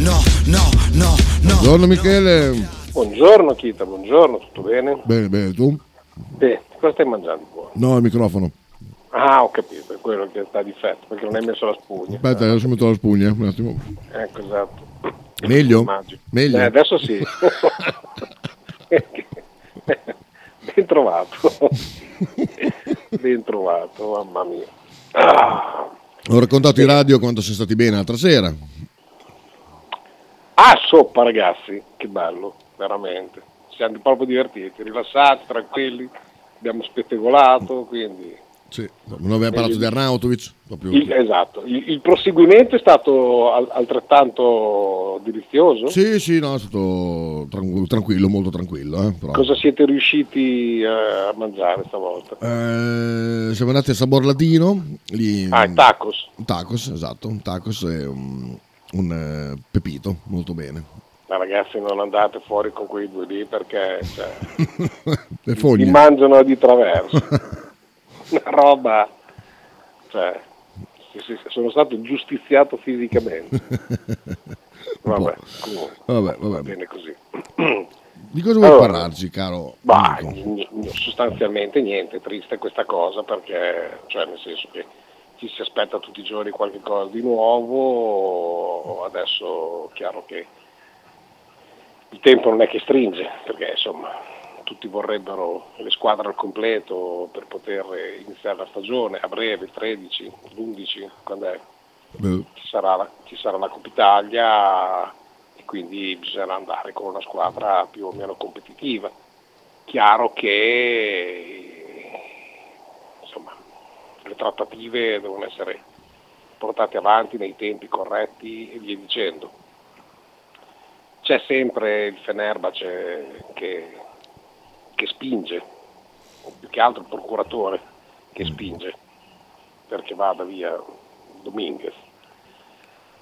No, no, no, no. Buongiorno Michele. Buongiorno Kita, buongiorno, tutto bene? Bene, bene, tu? Beh, cosa stai mangiando buono? No, il microfono. Ah, ho capito, è quello che sta a difetto, perché non hai messo la spugna. Aspetta, adesso metto la spugna, un attimo. Ecco, esatto. Meglio? Meglio? Eh, adesso sì. ben trovato. ben trovato, mamma mia. Ah, Ho raccontato in radio quanto siamo stati bene l'altra sera. Ah, soppa ragazzi, che bello, veramente. Siamo proprio divertiti, rilassati, tranquilli, abbiamo spettacolato, quindi... Sì, non aveva parlato di Arnautovic. Proprio... Il- esatto, il, il proseguimento è stato al- altrettanto delizioso. Sì, sì, no, è stato tranqu- tranquillo, molto tranquillo. Eh. Cosa siete riusciti eh, a mangiare stavolta? Eh, siamo andati a Sabor Latino. Lì, Ah, tacos. Tacos, esatto, un tacos e un, un, eh, pepito, molto bene. Ma ragazzi non andate fuori con quei due lì perché cioè, Le li fogne. mangiano di traverso. Una roba, cioè, sono stato giustiziato fisicamente. Vabbè, comunque, Vabbè, va vabbè. bene così. Di cosa vuoi Allora, parlarci, caro? Bah, n- n- sostanzialmente niente, è triste questa cosa perché, cioè nel senso che ci si aspetta tutti i giorni qualche cosa di nuovo, adesso è chiaro che il tempo non è che stringe, perché insomma tutti vorrebbero le squadre al completo per poter iniziare la stagione a breve, 13, 11, quando è? Beh, ci sarà, la, ci sarà la Coppa Italia e quindi bisognerà andare con una squadra più o meno competitiva. Chiaro che le trattative devono essere portate avanti nei tempi corretti e via dicendo. C'è sempre il Fenerbahce che, che spinge, o più che altro il procuratore che spinge perché vada via Dominguez.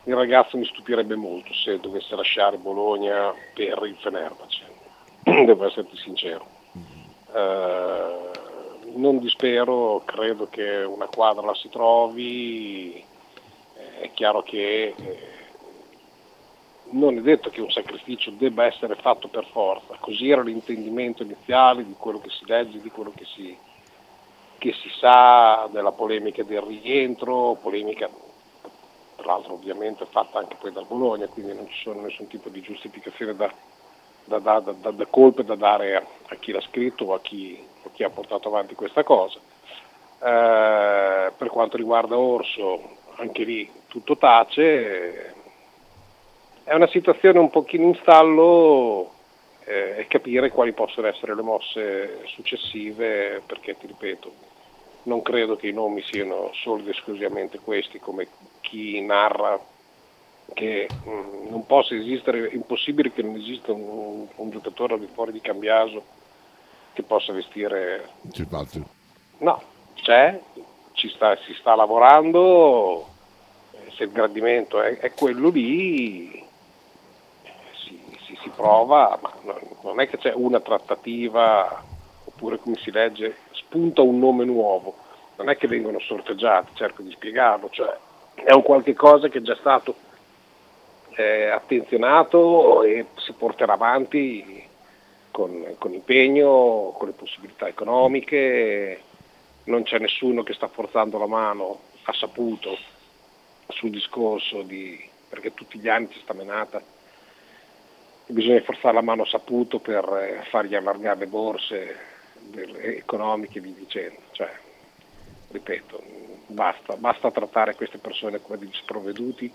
Il ragazzo mi stupirebbe molto se dovesse lasciare Bologna per il Fenerbahce, devo esserti sincero. Eh, non dispero, credo che una quadra la si trovi, eh, è chiaro che eh, non è detto che un sacrificio debba essere fatto per forza, così era l'intendimento iniziale di quello che si legge, di quello che si, che si sa della polemica del rientro, polemica tra l'altro ovviamente fatta anche poi dal Bologna, quindi non ci sono nessun tipo di giustificazione da, da, da, da, colpe da dare a chi l'ha scritto o a chi, chi ha portato avanti questa cosa. Eh, per quanto riguarda Orso, anche lì tutto tace, è una situazione un pochino in stallo eh, e capire quali possono essere le mosse successive, perché ti ripeto, non credo che i nomi siano solo ed esclusivamente questi, come chi narra che mh, non possa esistere, è impossibile che non esista un, un giocatore al di fuori di Cambiaso che possa vestire infatti. No, c'è, ci sta, si sta lavorando, se il gradimento è, è quello lì, si, si- si prova, ma non, non è che c'è una trattativa, oppure come si legge, spunta un nome nuovo, non è che vengono sorteggiati, cerco di spiegarlo, cioè è un qualche cosa che è già stato eh, attenzionato e si porterà avanti con, con impegno, con le possibilità economiche, non c'è nessuno che sta forzando la mano, ha saputo sul discorso di, perché tutti gli anni c'è sta menata, bisogna forzare la mano saputo per eh, fargli allargare le borse del- economiche e via dicendo. Cioè, ripeto, basta, basta trattare queste persone come degli sprovveduti,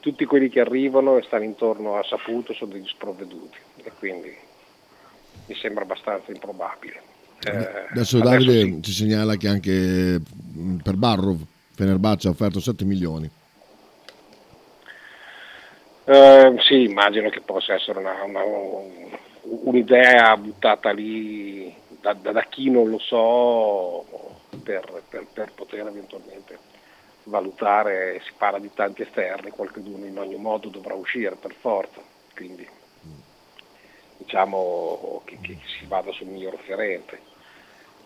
tutti quelli che arrivano e stanno intorno a saputo sono degli sprovveduti. E quindi mi sembra abbastanza improbabile. Eh, Adesso adesso Davide sì. ci segnala che anche mh, per Barrov Fenerbahce ha offerto 7 milioni. Eh, sì, immagino che possa essere una, una, un'idea buttata lì da, da, da, chi non lo so per, per, per, poter eventualmente valutare, si parla di tanti esterni, qualcuno in ogni modo dovrà uscire per forza, quindi diciamo che, che si vada sul miglior offerente.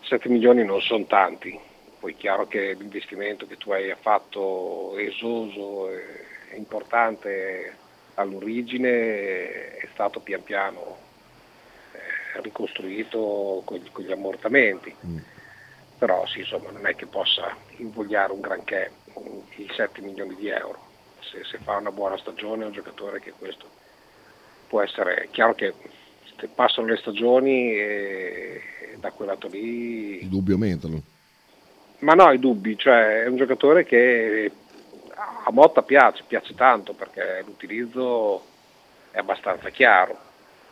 7 milioni non sono tanti, poi è chiaro che l'investimento che tu hai fatto è esoso, è importante all'origine, è stato pian piano eh, ricostruito con gli, con gli ammortamenti. Mm. Però sì, insomma, non è che possa invogliare un granché i 7 milioni di euro. Se, se fa una buona stagione è un giocatore che questo può essere chiaro che passano le stagioni e da quel lato lì i dubbi aumentano. Ma no i dubbi cioè è un giocatore che a Motta piace piace tanto perché l'utilizzo è abbastanza chiaro.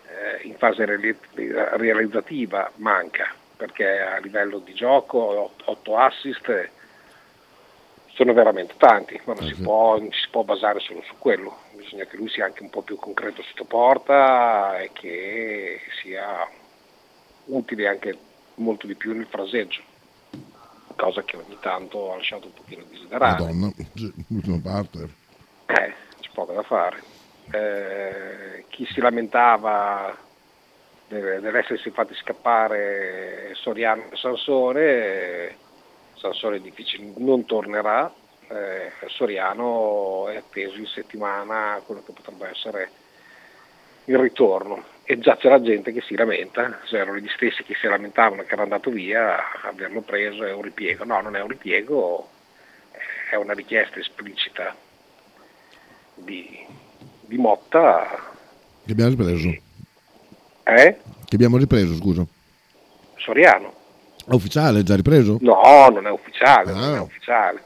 Eh, in fase realizzativa manca perché a livello di gioco 8 assist sono veramente tanti, ma non, si, può, non si può basare solo su quello, bisogna che lui sia anche un po' più concreto sotto porta e che sia utile anche molto di più nel fraseggio, cosa che ogni tanto ha lasciato un pochino desiderare. Madonna, l'ultima parte. Eh, c'è poco da fare. Eh, chi si lamentava dell'essersi fatti scappare Soriano e Sansone Sansone difficile, non tornerà, eh, Soriano è atteso in settimana quello che potrebbe essere il ritorno e già c'è la gente che si lamenta, se erano gli stessi che si lamentavano che era andato via, abbiamo preso, è un ripiego, no non è un ripiego, è una richiesta esplicita di, di Motta. Che abbiamo ripreso? Eh? Che abbiamo ripreso, scusa? Soriano. È ufficiale, è già ripreso? No, non è ufficiale, ah. non è ufficiale.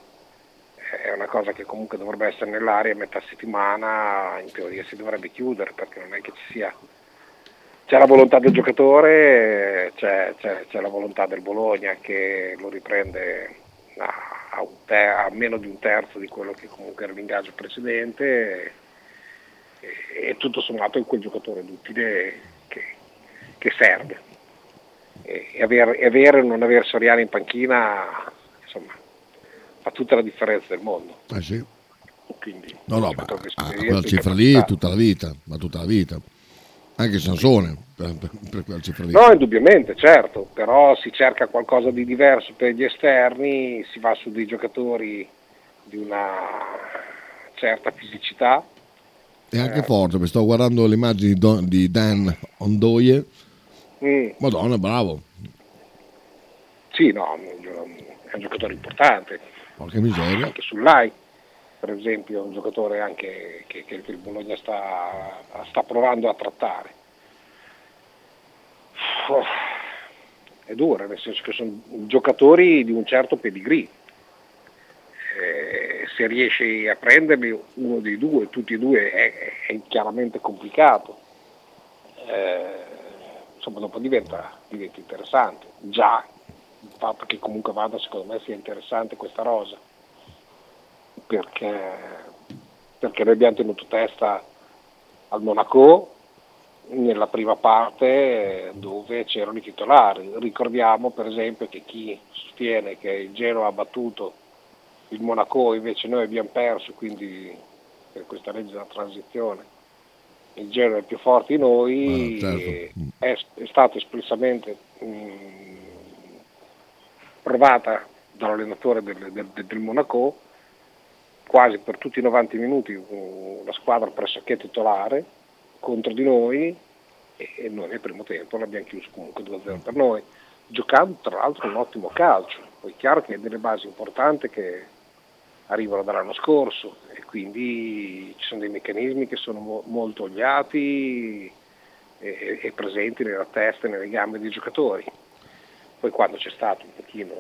È una cosa che comunque dovrebbe essere nell'aria a metà settimana, in teoria si dovrebbe chiudere perché non è che ci sia... C'è la volontà del giocatore, c'è, c'è, c'è la volontà del Bologna che lo riprende a, ter- a, meno di un terzo di quello che comunque era l'ingaggio precedente e, e tutto sommato è quel giocatore d'utile che, che serve. E avere, e avere non avere Soriano in panchina fa tutta la differenza del mondo. Eh sì. Quindi, no, no, ma a quella cifra lì tutta la vita, ma tutta la vita. Anche Sansone per, per, quella cifra lì. No, indubbiamente, certo, però si cerca qualcosa di diverso per gli esterni, si va su dei giocatori di una certa fisicità. E anche eh. forte, perché sto guardando le immagini di Dan Ondoye Mm. Madonna, bravo. Sì, no, è un giocatore importante. Porca miseria. Anche sull'AI, per esempio, è un giocatore anche che, che il Bologna sta, sta, provando a trattare. È dura, nel senso che sono giocatori di un certo pedigree. Eh, se riesci a prenderli uno dei due, tutti e due, è, è chiaramente complicato. Eh, insomma dopo diventa, diventa interessante. Già il fatto che comunque vada secondo me sia interessante questa rosa, perché, perché noi abbiamo tenuto testa al Monaco nella prima parte dove c'erano i titolari. Ricordiamo per esempio che chi sostiene che il Genoa ha battuto il Monaco invece noi abbiamo perso, quindi per questa legge della transizione il genere più forte di noi, ah, certo. è, è stata espressamente mh, provata dall'allenatore del, del, del, Monaco, quasi per tutti i 90 minuti la squadra pressoché titolare contro di noi e noi nel primo tempo l'abbiamo chiuso comunque 2-0 per noi, giocando tra l'altro un ottimo calcio. Poi è chiaro che è delle basi importanti che arrivano dall'anno scorso e quindi ci sono dei meccanismi che sono mo- molto oliati e-, e presenti nella testa e nelle gambe dei giocatori. Poi quando c'è stato un pochino,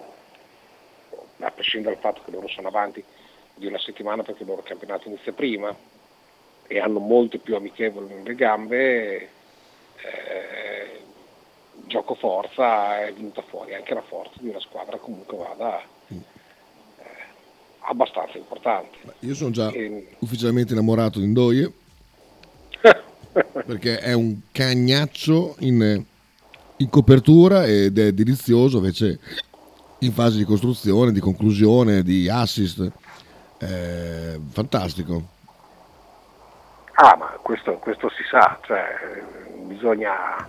a prescindere dal fatto che loro sono avanti di una settimana perché il loro campionato inizia prima e hanno molto più amichevoli nelle gambe, eh, gioco forza è venuta fuori anche la forza di una squadra comunque vada abbastanza importante. Io sono già e... ufficialmente innamorato di Ndoye. perché è un cagnaccio in, in copertura ed è delizioso invece in fase di costruzione, di conclusione, di assist. Eh, fantastico. Ah, ma questo, questo si sa, cioè, bisogna,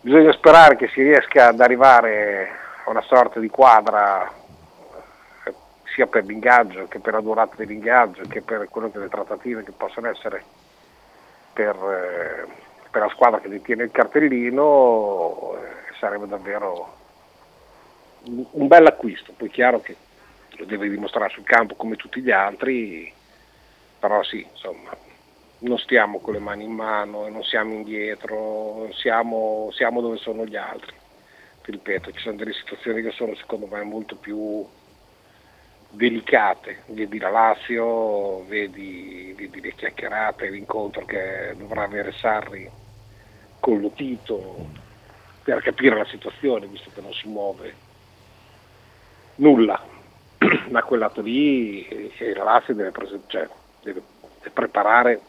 bisogna sperare che si riesca ad arrivare a una sorta di quadra sia per l'ingaggio che per la durata dell'ingaggio che per quello che le trattative che possono essere per, eh, per la squadra che detiene il cartellino eh, sarebbe davvero un bel acquisto, poi è chiaro che lo deve dimostrare sul campo come tutti gli altri, però sì, insomma, non stiamo con le mani in mano non siamo indietro, siamo, siamo dove sono gli altri. Ti ripeto, ci sono delle situazioni che sono secondo me molto più delicate, vedi la Lazio, vedi, vedi le chiacchierate, l'incontro che dovrà avere Sarri con lo Tito per capire la situazione, visto che non si muove nulla, ma quel lato lì la Lazio deve, cioè, deve, deve preparare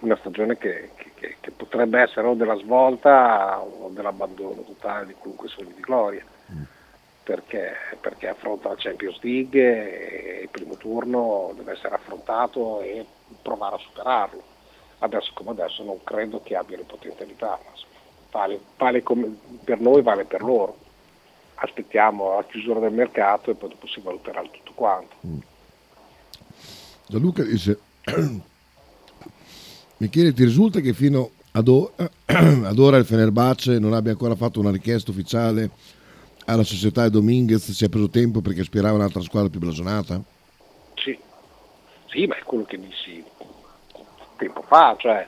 una stagione che, che, che, potrebbe essere o della svolta o dell'abbandono totale di qualunque sogno di gloria. Mm. Perché, perché, affronta la Champions League e il primo turno deve essere affrontato e provare a superarlo. Adesso come adesso non credo che abbia le potenzialità, vale, vale come per noi, vale per loro. Aspettiamo la chiusura del mercato e poi dopo si valuterà tutto quanto. Mm. Gianluca dice Michele, ti risulta che fino ad, o- ad ora il Fenerbahce non abbia ancora fatto una richiesta ufficiale alla società e Dominguez si è preso tempo perché aspirava un'altra squadra più blasonata? Sì, sì, ma è quello che dissi tempo fa, cioè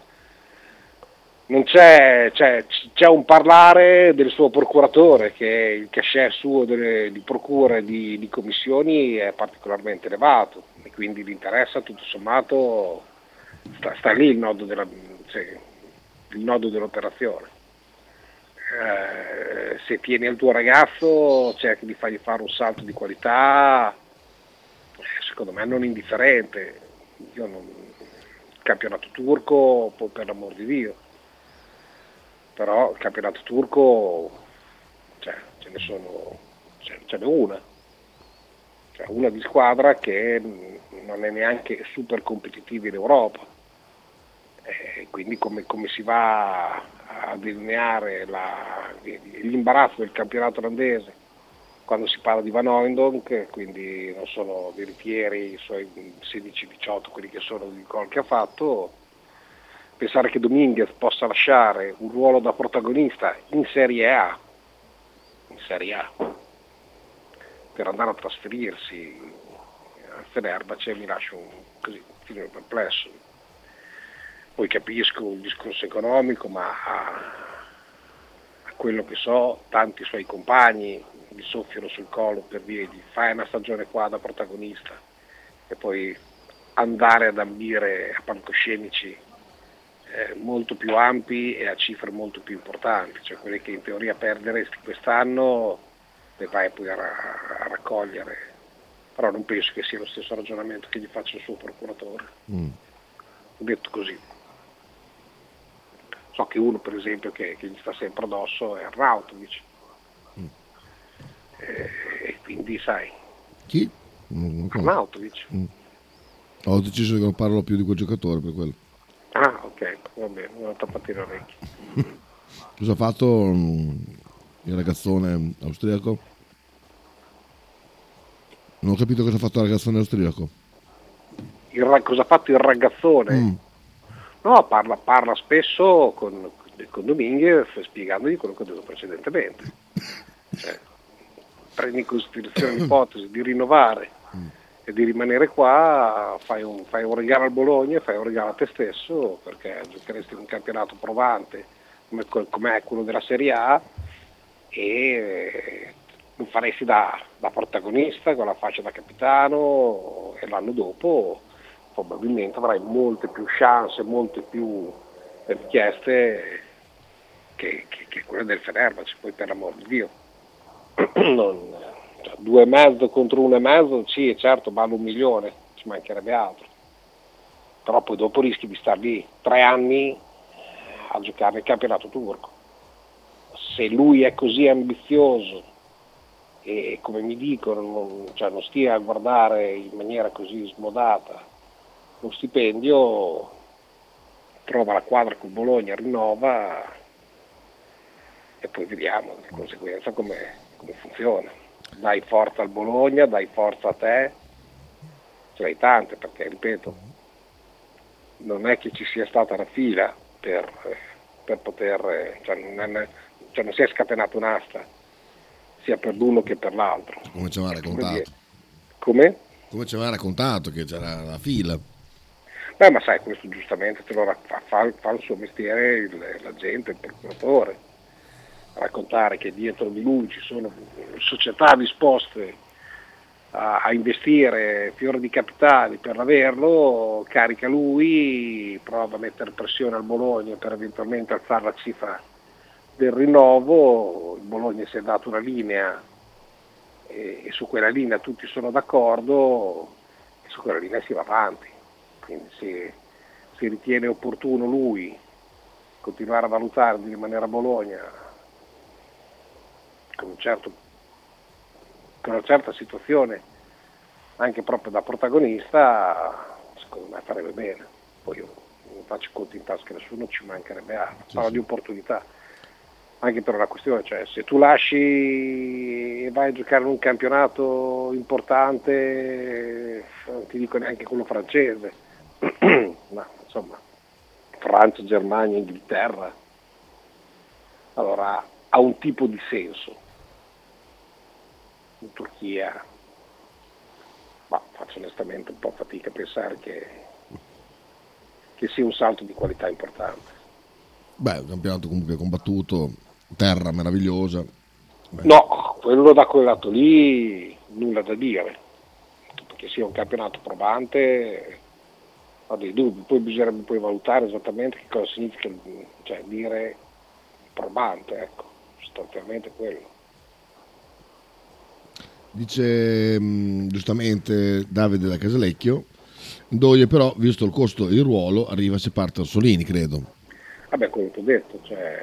non c'è, c'è, c'è, un parlare del suo procuratore che il cachet suo delle, di procure di, di commissioni è particolarmente elevato e quindi l'interesse tutto sommato sta, sta lì il nodo, della, cioè, il nodo dell'operazione. Eh, se tieni al tuo ragazzo cerchi di fargli fare un salto di qualità, eh, secondo me non indifferente. Io non, campionato turco, per l'amor di Dio, però il campionato turco cioè, ce ne sono, ce, ce n'è una, cioè una di squadra che non è neanche super competitiva in Europa. Eh, quindi come, come, si va a delineare la, l'imbarazzo del campionato olandese quando si parla di Van Oendonk, quindi non sono veritieri i suoi 16-18 quelli che sono di gol che ha fatto, pensare che Dominguez possa lasciare un ruolo da protagonista in Serie A, in Serie A per andare a trasferirsi a Fenerbahce mi lascia un, così, un film perplesso. Poi capisco il discorso economico, ma a, a quello che so, tanti suoi compagni gli soffiano sul collo per dire di fai una stagione qua da protagonista e poi andare ad ambire a palcoscenici eh, molto più ampi e a cifre molto più importanti, cioè quelle che in teoria perderesti quest'anno le vai poi a, a raccogliere. Però non penso che sia lo stesso ragionamento che gli faccia il suo procuratore. Mm. Ho detto così. So che uno per esempio che, che gli sta sempre addosso è Arnautovic. Mm. Eh, e quindi sai. Chi? Arnautovic. Mm. Ho deciso che non parlo più di quel giocatore per quello. Ah, ok, va bene, non ho tappato le orecchie. cosa ha fatto um, il ragazzone austriaco? Non ho capito cosa ha fatto il ragazzone austriaco. Il, cosa ha fatto il ragazzone? Mm. No, parla, parla spesso con, con Dominguez spiegandogli quello che ho detto precedentemente. Cioè, prendi in considerazione l'ipotesi di rinnovare e di rimanere qua, fai un, fai un, regalo al Bologna, fai un regalo a te stesso perché giocheresti in un campionato provante come, come è quello della Serie A e lo faresti da, da protagonista con la faccia da capitano e l'anno dopo probabilmente avrai molte più chance, molte più richieste che, che, che quelle del Fenerbahce, poi per l'amor di Dio. Non, cioè, due mezzo contro uno e mezzo, sì, certo, vale un milione, ci mancherebbe altro. Però poi dopo rischi di star lì tre anni a giocare nel campionato turco. Se lui è così ambizioso e come mi dicono non, cioè non stia a guardare in maniera così smodata lo stipendio, trova la quadra con Bologna, rinnova e poi vediamo di conseguenza come, come funziona. Dai forza al Bologna, dai forza a te, ce l'hai tante perché ripeto, non è che ci sia stata la fila per, per poter, cioè non, è, cioè non si è scatenata un'asta sia per l'uno che per l'altro. Come ci aveva raccontato. Come? Come ci aveva raccontato che c'era la fila. Beh, ma sai, questo giustamente te lo fa, fa, fa il suo mestiere il, la gente, il procuratore. Raccontare che dietro di lui ci sono società disposte a, a investire fiori di capitali per averlo, carica lui, prova a mettere pressione al Bologna per eventualmente alzare la cifra del rinnovo, il Bologna si è dato una linea e, e su quella linea tutti sono d'accordo e su quella linea si va avanti. Quindi se si ritiene opportuno lui continuare a valutare di rimanere a Bologna con, un certo, con una certa situazione anche proprio da protagonista, secondo me farebbe bene. Poi io non faccio conti in tasca a nessuno, ci mancherebbe altro. Parlo di opportunità anche per una questione, cioè se tu lasci e vai a giocare in un campionato importante, non ti dico neanche quello francese, ma insomma Francia, Germania, Inghilterra, allora ha un tipo di senso. In Turchia, ma faccio onestamente un po' fatica a pensare che, che sia un salto di qualità importante. Beh, un campionato comunque combattuto, terra meravigliosa. Beh. No, quello da quel lato lì nulla da dire, che sia un campionato probante ho dei dubbi, poi bisognerebbe poi valutare esattamente che cosa significa cioè, dire probante, ecco, sostanzialmente quello. Dice mh, giustamente Davide da Casalecchio, Doie però, visto il costo e il ruolo, arriva se parte Solini, credo. Vabbè, come ti ho detto, cioè,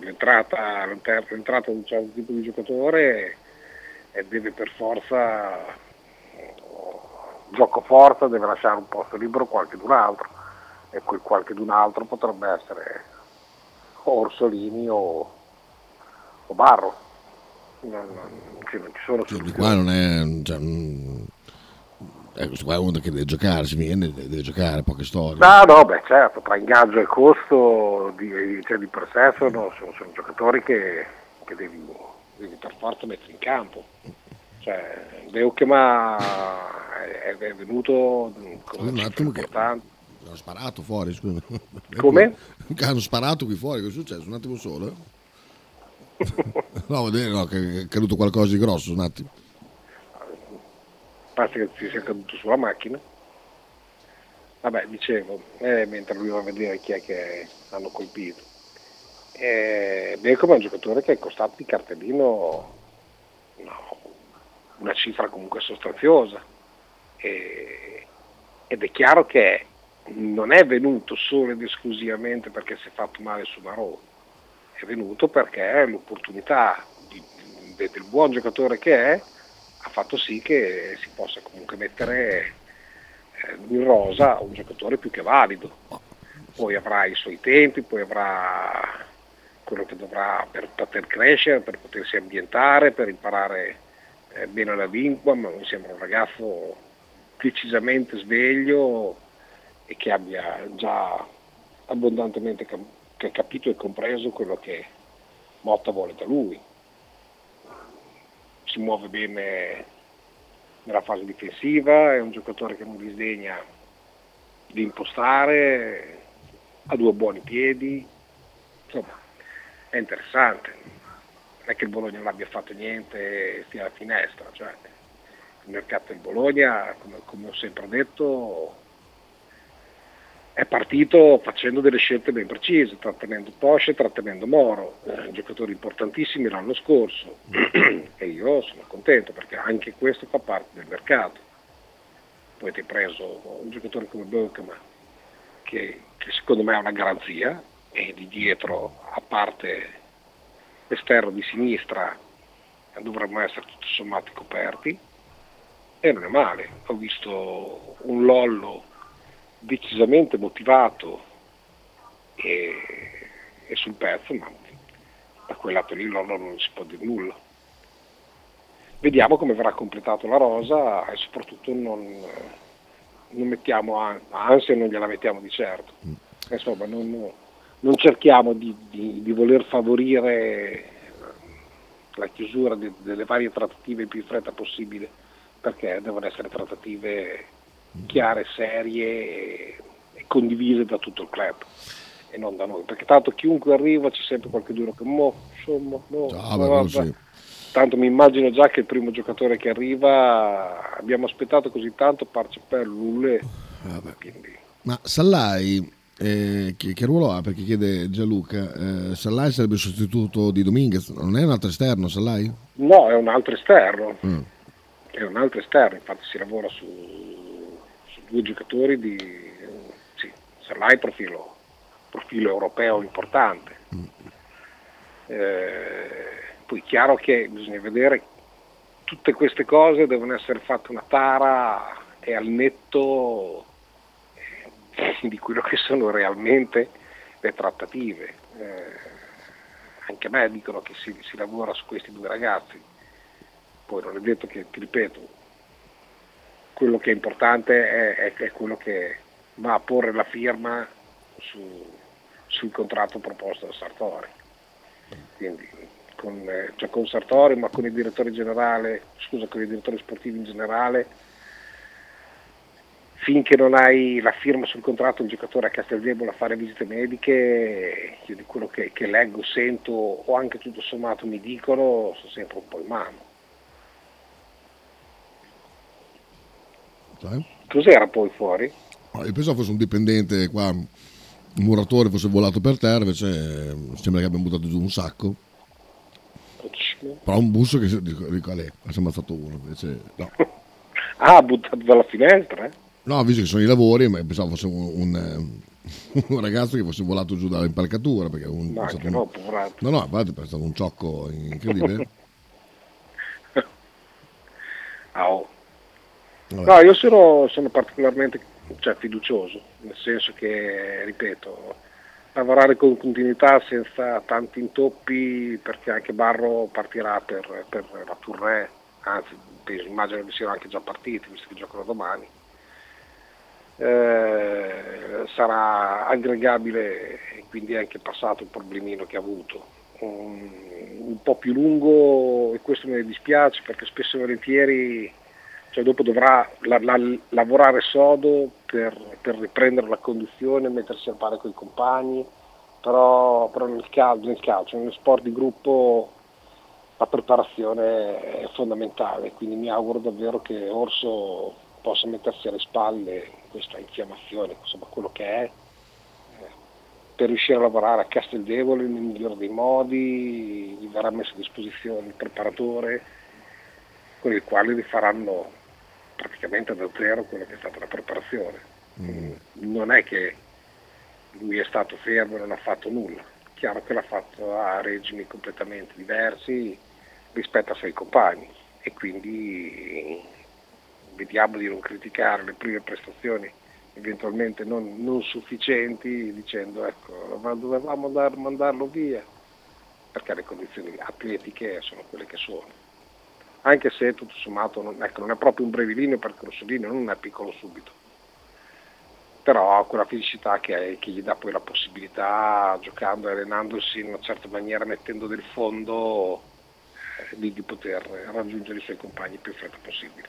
l'entrata, l'entrata di un certo tipo di giocatore deve per forza gioco forza deve lasciare un posto libero qualche d'un altro e quel qualche d'un altro potrebbe essere Orsolini o, o Barro non, cioè, non ci sono di qua non è cioè, eh, questo qua è uno che deve giocare, si viene, deve giocare, poche storie. No, no, beh certo, tra ingaggio e costo di, cioè, di per sé sono, sono, giocatori che, che devi, devi, per forza mettere in campo. Cioè, Beukema è, è venuto con un attimo che hanno sparato fuori, scusa. Come? hanno sparato qui fuori, che è successo? Un attimo solo. Eh? no, no, che è caduto qualcosa di grosso, un attimo basta che si sia caduto sulla macchina. Vabbè, dicevo, eh, mentre lui va a vedere chi è che hanno colpito. Eh, Beckham è un giocatore che è costato di cartellino no, una cifra comunque sostanziosa e, ed è chiaro che non è venuto solo ed esclusivamente perché si è fatto male su Marò, è venuto perché l'opportunità di, di, del buon giocatore che è ha fatto sì che si possa comunque mettere eh, in rosa un giocatore più che valido. Poi avrà i suoi tempi, poi avrà quello che dovrà per poter crescere, per potersi ambientare, per imparare eh, bene la lingua, ma mi sembra un ragazzo decisamente sveglio e che abbia già abbondantemente capito e compreso quello che Motta vuole da lui si muove bene nella fase difensiva, è un giocatore che non disdegna di impostare, ha due buoni piedi, insomma è interessante. Non è che il Bologna non abbia fatto niente e stia alla finestra, cioè, il mercato del Bologna, come, come ho sempre detto, è partito facendo delle scelte ben precise, trattenendo Posce, trattenendo Moro, eh, giocatori importantissimi l'anno scorso e io sono contento perché anche questo fa parte del mercato. Poi ti hai preso un giocatore come Bökema che, che secondo me è una garanzia, e di dietro a parte esterno di sinistra dovremmo essere tutto sommato coperti e non è male. Ho visto un Lollo decisamente motivato e, e sul pezzo, ma da quel lato lì Lollo non si può dire nulla. Vediamo come verrà completato la rosa e soprattutto non, non mettiamo ansia, non gliela mettiamo di certo. Mm. Insomma, non, non cerchiamo di, di, di, voler favorire la chiusura de, delle varie trattative il più in fretta possibile, perché devono essere trattative chiare, serie e, condivise da tutto il club e non da noi, perché tanto chiunque arriva c'è sempre qualche duro che mo, insomma, mo, no, sì. tanto mi immagino già che il primo giocatore che arriva abbiamo aspettato così tanto parce per Lulle quindi... ma Sallai eh, che, che, ruolo ha? Perché chiede Gianluca, eh, Sallai sarebbe il sostituto di Dominguez, non è un altro esterno Sallai? No, è un altro esterno, mm. è un altro esterno, infatti si lavora su, su due giocatori di... Sì, Sallai profilo, profilo europeo importante. Mm. Eh, poi chiaro che bisogna vedere tutte queste cose devono essere fatte una tara e al netto di quello che sono realmente le trattative. Eh, anche a me dicono che si, si, lavora su questi due ragazzi, poi non è detto che, ti ripeto, quello che è importante è, è, è quello che va a porre la firma su, sul contratto proposto da Sartori. Quindi con, eh, cioè con Sartori ma con il direttore generale, scusa, con i direttori sportivi in generale, finché non hai la firma sul contratto un giocatore a Casteldebole a fare visite mediche, io di quello che, che, leggo, sento o anche tutto sommato mi dicono, sono sempre un po' in mano. Sai? Cos'era poi fuori? Ah, io pensavo fosse un dipendente qua, un muratore fosse volato per terra, invece sembra che abbia buttato giù un sacco. Però un busso che dico, a lei, ha ammazzato uno, invece no. ah, buttato dalla finestra? Eh? No, visto che sono i lavori, ma pensavo fosse un, un, eh, un ragazzo che fosse volato giù dall'impalcatura. Perché un, no, un, no, no, no, infatti è stato un ciocco incredibile. oh. No, io sono, sono particolarmente cioè, fiducioso, nel senso che, ripeto, lavorare con continuità senza tanti intoppi, perché anche Barro partirà per, per la Touré, anzi penso, immagino che siano anche già partiti, visto che giocano domani eh, sarà aggregabile e quindi anche passato il problemino che ha avuto. Un, un, po' più lungo e questo mi dispiace perché spesso e volentieri cioè dopo dovrà la, la, lavorare sodo per, per, riprendere la condizione, mettersi al pari con i compagni, però, però nel, calcio, nel calcio, nello sport di gruppo la preparazione è fondamentale, quindi mi auguro davvero che Orso possa mettersi alle spalle questa infiammazione, insomma quello che è, eh, per riuscire a lavorare a Casteldevole nel migliore dei modi, gli verrà messo a disposizione il preparatore con il quale rifaranno praticamente da zero quello che è stata la preparazione. Mm. Non è che lui è stato fermo e non ha fatto nulla, chiaro che l'ha fatto a regimi completamente diversi rispetto ai suoi compagni e quindi vediamo di non criticare le prime prestazioni eventualmente non, non sufficienti dicendo ecco dovevamo andar, mandarlo via perché le condizioni atletiche sono quelle che sono anche se tutto sommato non, ecco, non è proprio un brevilineo perché Rossolino non è piccolo subito. Però ha quella felicità che, che, gli dà poi la possibilità giocando e allenandosi in una certa maniera mettendo del fondo eh, di, di poter raggiungere i suoi compagni il più fretta possibile.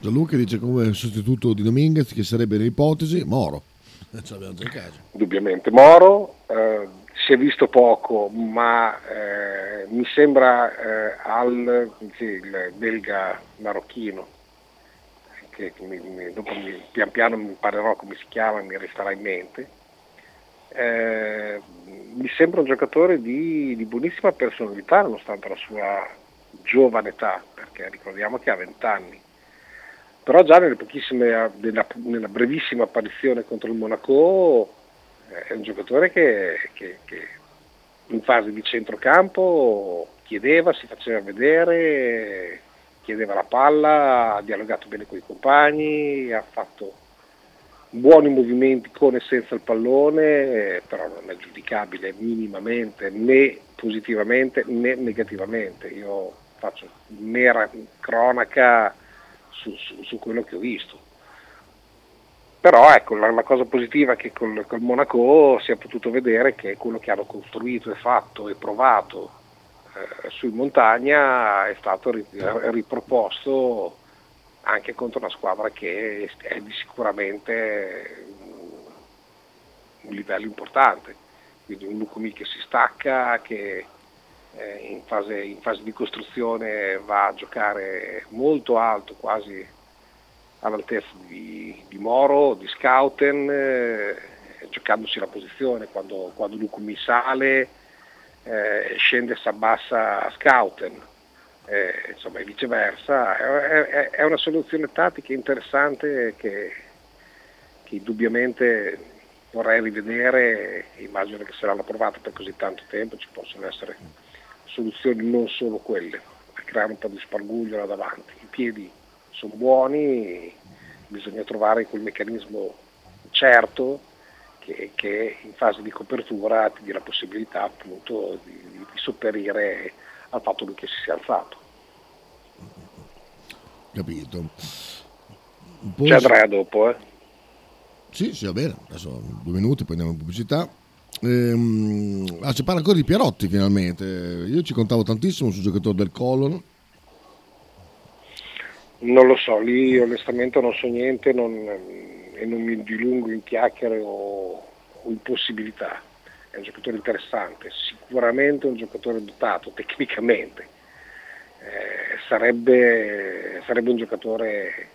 Gianluca dice come sostituto di Dominguez che sarebbe un'ipotesi Moro. Indubbiamente Moro, eh, si è visto poco, ma eh, mi sembra eh, al sì, il belga marocchino, che mi, mi, dopo mi, pian piano mi imparerò come si chiama, mi resterà in mente. Eh, mi sembra un giocatore di, di buonissima personalità nonostante la sua giovane età, perché ricordiamo che ha 20 anni però già nella, nella, brevissima apparizione contro il Monaco è un giocatore che, che, che in fase di centrocampo chiedeva, si faceva vedere, chiedeva la palla, ha dialogato bene con i compagni, ha fatto buoni movimenti con e senza il pallone, però non è giudicabile minimamente né positivamente né negativamente. Io faccio mera cronaca su, su, su quello che ho visto. Però ecco, la, la cosa positiva è che col, col, Monaco si è potuto vedere che quello che hanno costruito e fatto e provato eh, su montagna è stato riproposto anche contro una squadra che è di sicuramente un livello importante. Quindi un Lukumi che si stacca, che eh, in, fase, in, fase, di costruzione va a giocare molto alto, quasi all'altezza di, di Moro, di Scouten, eh, giocandosi la posizione. Quando, quando Lukumi sale eh, scende e si abbassa a Scouten eh, insomma e viceversa, è, è, è, una soluzione tattica interessante che, che indubbiamente vorrei rivedere, immagino che saranno approvate per così tanto tempo, ci possono essere soluzioni non solo quelle, a creare un po' di sparguglio là davanti. I piedi sono buoni, bisogna trovare quel meccanismo certo che, che in fase di copertura ti dia la possibilità appunto di, di sopperire al fatto che si sia alzato. Capito. Poi... C'è Andrea dopo, eh? Sì, sì, va bene. Adesso due minuti, poi andiamo in pubblicità. Ehm, ah, si parla ancora di Pierotti finalmente. Io ci contavo tantissimo sul giocatore del Colon. Non lo so, lì onestamente non so niente non, e non mi dilungo in chiacchiere o, o in possibilità. È un giocatore interessante, sicuramente un giocatore dotato tecnicamente, eh, sarebbe, sarebbe, un giocatore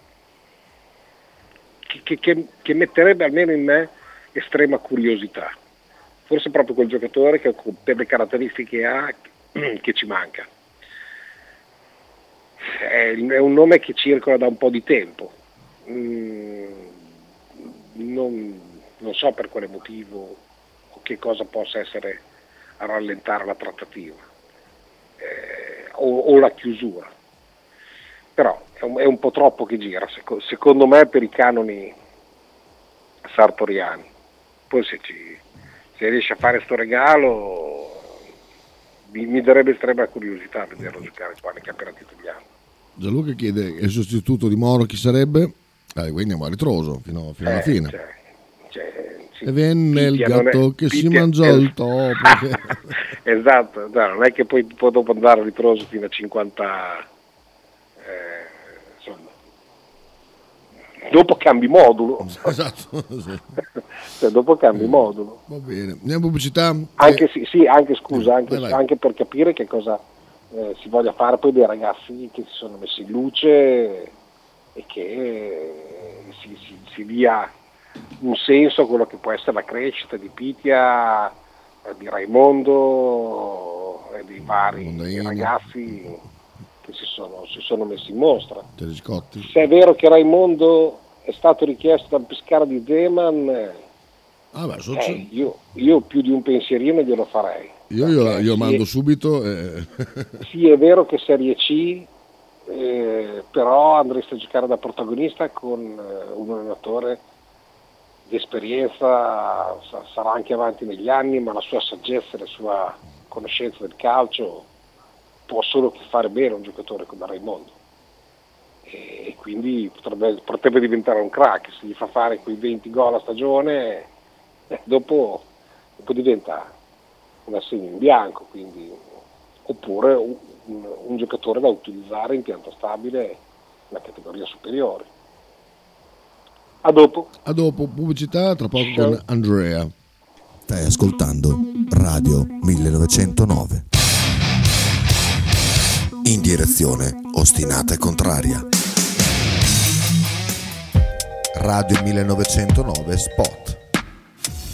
che, che, che, metterebbe almeno in me estrema curiosità, forse proprio quel giocatore che per le caratteristiche ha che ci manca. È, è un nome che circola da un po' di tempo. Mm, non, non so per quale motivo che cosa possa essere a rallentare la trattativa eh, o, o, la chiusura. Però è un, è un, po' troppo che gira, secondo me, per i canoni sartoriani. Poi se, ci, se riesce a fare questo regalo mi, mi, darebbe estrema curiosità vederlo giocare qua nei campionati italiani. Gianluca chiede il sostituto di Moro chi sarebbe? Eh, quindi andiamo a ritroso fino, fino alla eh, fine. Cioè, cioè, e venne il gatto è, che Pitia, si mangiò il eh, topo. esatto, no, non è che poi, poi dopo andare a ritroso fino a 50... Eh, insomma, dopo cambi modulo. Esatto. Sì. cioè, dopo cambi modulo. Va bene, andiamo in pubblicità. Anche, sì, sì, anche scusa, anche, vai, vai. anche per capire che cosa eh, si voglia fare poi dei ragazzi che si sono messi in luce e che eh, si, si, si dia un senso a quello che può essere la crescita di Pitia, eh, di Raimondo e di vari ragazzi che si sono, si sono, messi in mostra. Se è vero che Raimondo è stato richiesto dal Pescara di Zeman, ah, beh, eh, io, io, più di un pensierino glielo farei. Io glielo, io mando è, subito. Eh. sì, è vero che Serie C, eh, però andresti a giocare da protagonista con eh, un allenatore di esperienza, sarà anche avanti negli anni, ma la sua saggezza e la sua conoscenza del calcio può solo che fare bene un giocatore come Raimondo. E quindi potrebbe, potrebbe diventare un crack, se gli fa fare quei 20 gol a stagione, eh, dopo, dopo, diventa un assegno in bianco, quindi, oppure un, un, giocatore da utilizzare in pianta stabile nella categoria superiore. A dopo. A dopo, pubblicità, tra poco Ciao. con Andrea. Stai ascoltando Radio 1909. In direzione ostinata e contraria. Radio 1909 Spot.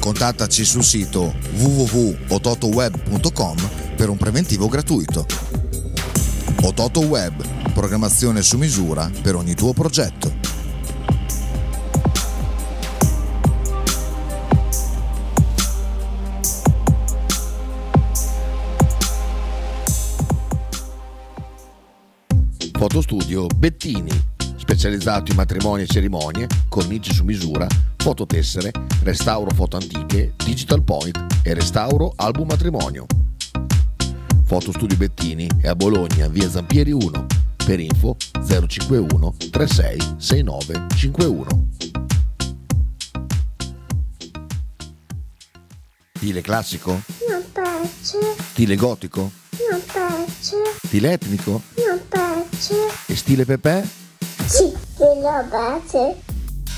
Contattaci sul sito www.ototoweb.com per un preventivo gratuito. Ototo Web, programmazione su misura per ogni tuo progetto. Fotostudio Bettini, specializzato in matrimoni e cerimonie, cornici su misura, fototessere, restauro foto antiche, digital point e restauro album matrimonio. Fotostudio Bettini è a Bologna, via Zampieri 1. Per info 051 36 69 51. Stile classico? Non piace, Stile gotico? non piace, Stile etnico? non piace. E stile Pepe? Sì, quello piace.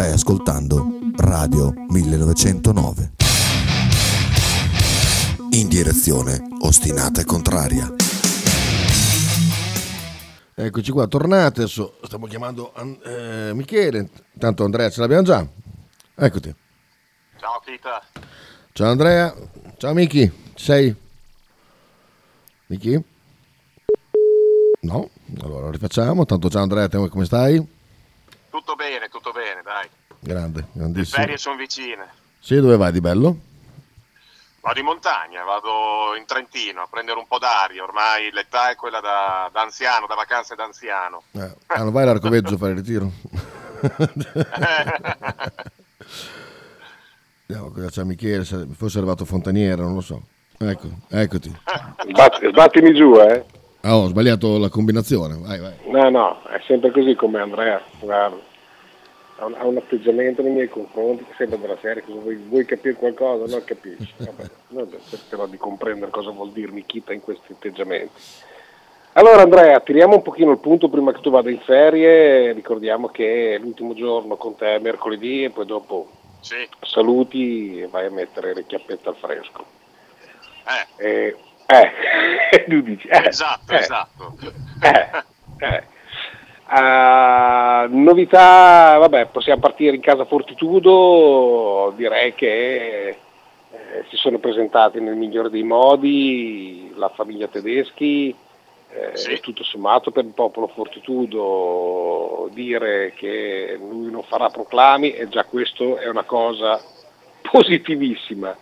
Stai ascoltando Radio 1909. In direzione ostinata e contraria. Eccoci qua, tornate. Adesso stiamo chiamando An- eh, Michele. Tanto Andrea ce l'abbiamo già. Eccoti. Ciao Tita. Ciao Andrea. Ciao Miki. Ci sei? Miki? No? Allora rifacciamo. Tanto ciao Andrea, come stai? Tutto bene, tutto Grande, Le grandissimo. ferie sono vicine. Sì, dove vai di bello? Vado in montagna, vado in Trentino a prendere un po' d'aria. Ormai l'età è quella da, da anziano, da vacanze da anziano. Eh, ah, non vai all'Arcoveggio a fare il ritiro? Vediamo cosa c'è Michele, se fosse arrivato Fontaniera, non lo so. Ecco, eccoti. Sbatti- sbattimi giù, eh. Ah, ho sbagliato la combinazione. Vai, vai. No, no, è sempre così come Andrea, guarda. Ha un, ha un atteggiamento nei miei confronti che sembra della serie, vuoi, vuoi capire qualcosa? Non capisci. Vabbè, vabbè, cercherò di comprendere cosa vuol dirmi Kita in questi atteggiamenti. Allora Andrea, tiriamo un pochino il punto prima che tu vada in ferie, ricordiamo che è l'ultimo giorno con te è mercoledì e poi dopo Sì, saluti e vai a mettere le chiappette al fresco. eh, Eh, eh, tu dici, eh, esatto, eh. esatto. Eh. Novità, vabbè, possiamo partire in casa Fortitudo, direi che eh, si sono presentati nel migliore dei modi la famiglia Tedeschi Eh, Sì. Tutto sommato per il popolo fortitudo dire che lui non farà proclami e già questo è una cosa positivissima,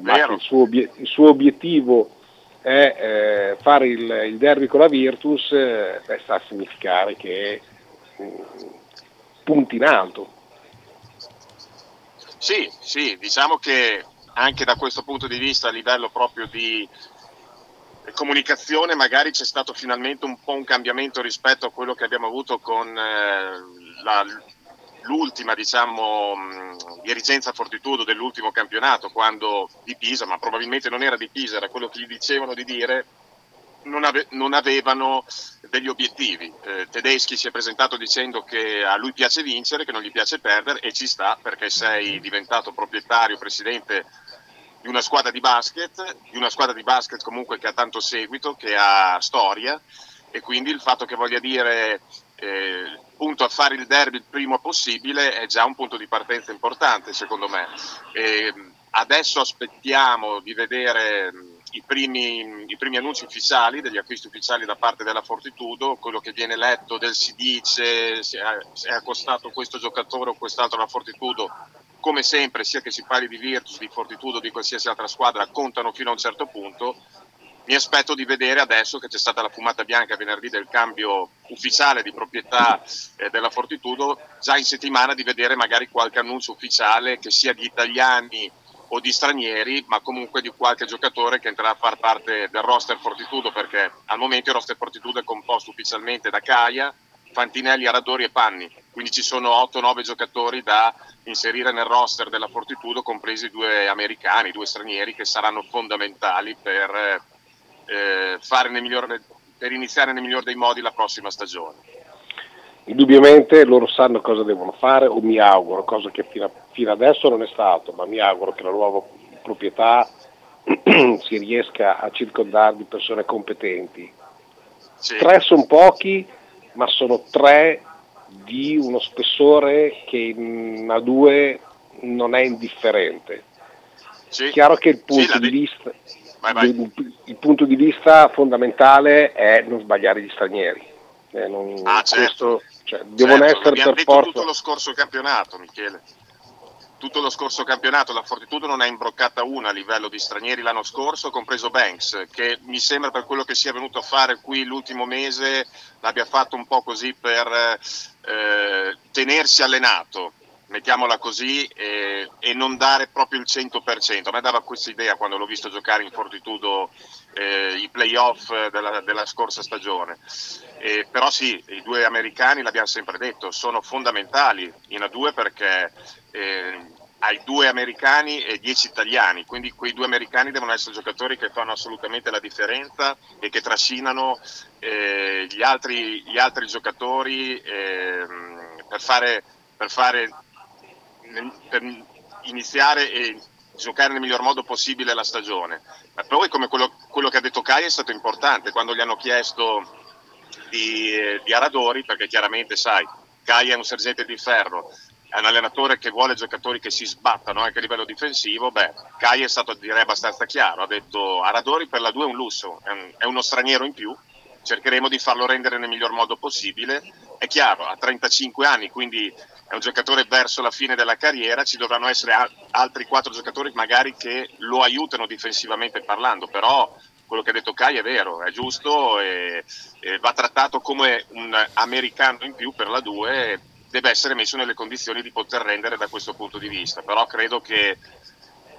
ma Vero. il suo, il suo obiettivo è eh, fare il, il derby con la Virtus, eh, beh, sta a significare che punti in alto. Sì, sì, diciamo che anche da questo punto di vista a livello proprio di comunicazione magari c'è stato finalmente un po' un cambiamento rispetto a quello che abbiamo avuto con eh, la- l'ultima diciamo, mh, dirigenza Fortitudo dell'ultimo campionato quando di Pisa, ma probabilmente non era di Pisa, era quello che gli dicevano di dire, non, ave- non avevano degli obiettivi. Eh, Tedeschi si è presentato dicendo che a lui piace vincere, che non gli piace perdere e ci sta perché sei diventato proprietario, presidente di una squadra di basket, di una squadra di basket comunque che ha tanto seguito, che ha storia e quindi il fatto che voglia dire eh, punto a fare il derby il primo possibile è già un punto di partenza importante secondo me. E, adesso aspettiamo di vedere i primi, i primi annunci ufficiali, degli acquisti ufficiali da parte della Fortitudo, quello che viene letto del si dice, se è, accostato questo giocatore o quest'altro alla Fortitudo, come sempre, sia che si parli di Virtus, di Fortitudo di qualsiasi altra squadra, contano fino a un certo punto. Mi aspetto di vedere adesso che c'è stata la fumata bianca venerdì del cambio ufficiale di proprietà eh, della Fortitudo, già in settimana di vedere magari qualche annuncio ufficiale che sia di italiani o di stranieri, ma comunque di qualche giocatore che entrerà a far parte del roster Fortitudo, perché al momento il roster Fortitudo è composto ufficialmente da Caia, Fantinelli, Aradori e Panni, quindi ci sono 8-9 giocatori da inserire nel roster della Fortitudo, compresi due americani, due stranieri che saranno fondamentali per, eh, fare nel miglior- per iniziare nel miglior dei modi la prossima stagione. Indubbiamente loro sanno cosa devono fare o mi auguro, cosa che fino, a- fino adesso non è stato, ma mi auguro che la nuova proprietà si riesca a circondare di persone competenti. Sì. Tre sono pochi, ma sono tre di uno spessore che in A2 non è indifferente. Sì. Chiaro che il Sì, punto, la di vista, Vai, vai. il- il punto di vista fondamentale è non sbagliare gli stranieri. Eh, non- Ah, certo. questo, cioè, devono Certo, essere per detto forza. tutto lo scorso campionato, Michele. Tutto lo scorso campionato la Fortitudo non è imbroccata una a livello di stranieri l'anno scorso, compreso Banks, che mi sembra per quello che sia venuto a fare qui l'ultimo mese l'abbia fatto un po' così per eh, tenersi allenato, mettiamola così, e, e non dare proprio il 100%. A me dava questa idea quando l'ho visto giocare in Fortitudo eh, i playoff della, della scorsa stagione. Eh, però sì, i due americani, l'abbiamo sempre detto, sono fondamentali in A2 perché eh, hai due americani e dieci italiani, quindi quei due americani devono essere giocatori che fanno assolutamente la differenza e che trascinano eh, gli, altri, gli altri giocatori ehm, per fare, per fare per iniziare e giocare nel miglior modo possibile la stagione. Ma poi come quello, quello che ha detto Kai è stato importante quando gli hanno chiesto di, di Aradori, perché chiaramente sai, Kai è un sergente di ferro, è un allenatore che vuole giocatori che si sbattano anche a livello difensivo, beh, Kai è stato direi abbastanza chiaro, ha detto Aradori per la 2 è un lusso, è, un- è uno straniero in più, cercheremo di farlo rendere nel miglior modo possibile, è chiaro, ha 35 anni, quindi è un giocatore verso la fine della carriera, ci dovranno essere a- altri quattro giocatori magari che lo aiutano difensivamente parlando, però quello che ha detto Kai è vero, è giusto e, e va trattato come un americano in più per la 2 e deve essere messo nelle condizioni di poter rendere da questo punto di vista, però credo che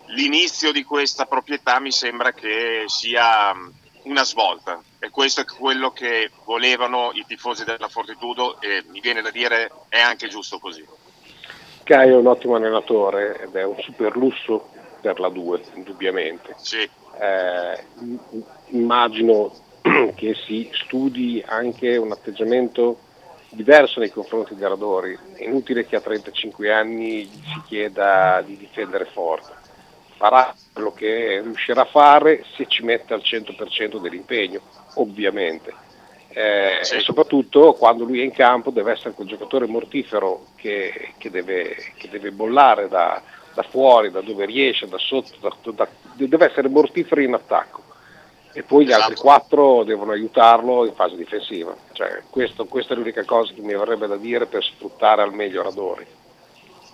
l'inizio di questa proprietà mi sembra che sia una svolta e questo è quello che volevano i tifosi della Fortitudo e mi viene da dire è anche giusto così. Kai è un ottimo allenatore ed è un super lusso per la 2, indubbiamente. Sì, Eh, immagino che si studi anche un atteggiamento diverso nei confronti di Aradori. È inutile che a 35 anni gli si chieda di difendere forte. Farà quello che riuscirà a fare se ci mette al 100% dell'impegno, ovviamente. Eh, Sì. E soprattutto quando lui è in campo deve essere quel giocatore mortifero che, che deve, che deve bollare da, da fuori, da dove riesce, da sotto, da- da- deve essere mortifero in attacco. e poi gli Esatto. altri quattro devono aiutarlo in fase difensiva. Cioè, questo- questa è l'unica cosa che mi avrebbe da dire per sfruttare al meglio Radori.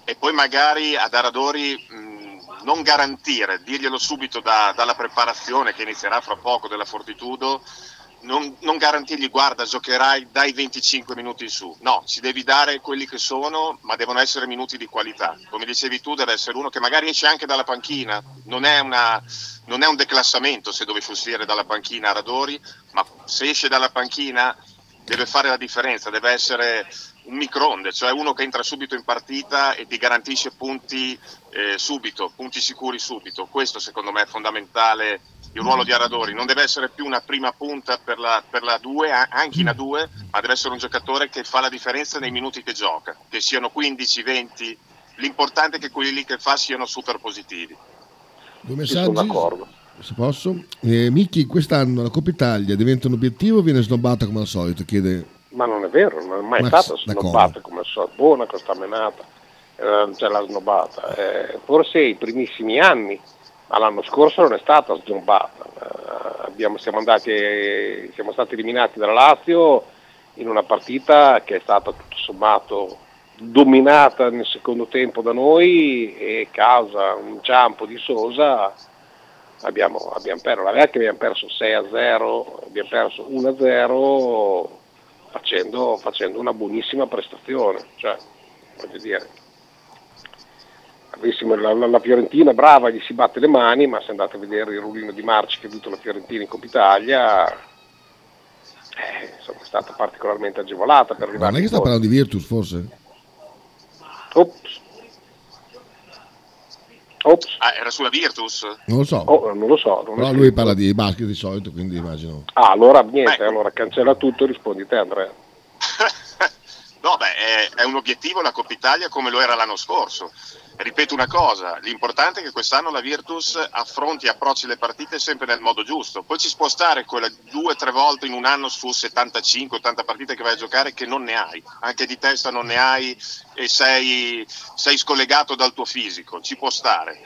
e poi magari ad Aradori mh, non garantire, dirglielo subito da- dalla preparazione che inizierà fra poco della Fortitudo, non, non garantirgli guarda giocherai dai 25 minuti in su, no, ci devi dare quelli che sono, ma devono essere minuti di qualità. Come dicevi tu, deve essere uno che magari esce anche dalla panchina, non è, una- non è un declassamento se dovesse uscire dalla panchina Aradori, ma se esce dalla panchina deve fare la differenza, deve essere un microonde, cioè uno che entra subito in partita e ti garantisce punti eh, subito, punti sicuri subito. Questo secondo me è fondamentale il ruolo di Aradori. Non deve essere più una prima punta per la, per la 2, anche in A2, ma deve essere un giocatore che fa la differenza nei minuti che gioca, che siano 15, 20. L'importante è che quelli lì che fa siano super positivi. Due Sì, sono messaggi, d'accordo. se posso. Eh, Micchi, quest'anno la Coppa Italia diventa un obiettivo o viene snobbata come al solito? Chiede Ma non è vero, non è mai Max, stata d'accordo. snobbata come solito. Buona questa menata, eh, c'è la snobbata. Eh, forse i primissimi anni, ma l'anno scorso non è stata snobbata. Eh, abbiamo- siamo, andati, siamo stati eliminati dalla Lazio in una partita che è stata tutto sommato dominata nel secondo tempo da noi e causa un inciampo di Sosa abbiamo, abbiamo perso, la che abbiamo perso 6 a 0, abbiamo perso 1 a 0 facendo, facendo una buonissima prestazione, cioè, voglio dire, avessimo la, la- Fiorentina brava gli si batte le mani, ma se andate a vedere il ruolino di Marci che ha avuto la Fiorentina in Coppa Italia, eh, insomma, è stata particolarmente agevolata per Ma non è che sta parlando di Virtus forse? Ops. Ops. Ah, era sulla Virtus? Non lo so. Oh, non lo so. non Però lui scritto. parla di basket di solito, quindi immagino. Ah, allora niente, allora cancella tutto e rispondi te Andrea. No, beh, è, è un obiettivo la Coppa Italia come lo era l'anno scorso. Ripeto una cosa, l'importante è che quest'anno la Virtus affronti e approcci le partite sempre nel modo giusto. Poi ci può stare quelle due o tre volte in un anno su 75-80 partite che vai a giocare che non ne hai, anche di testa non ne hai e sei, sei scollegato dal tuo fisico, ci può stare.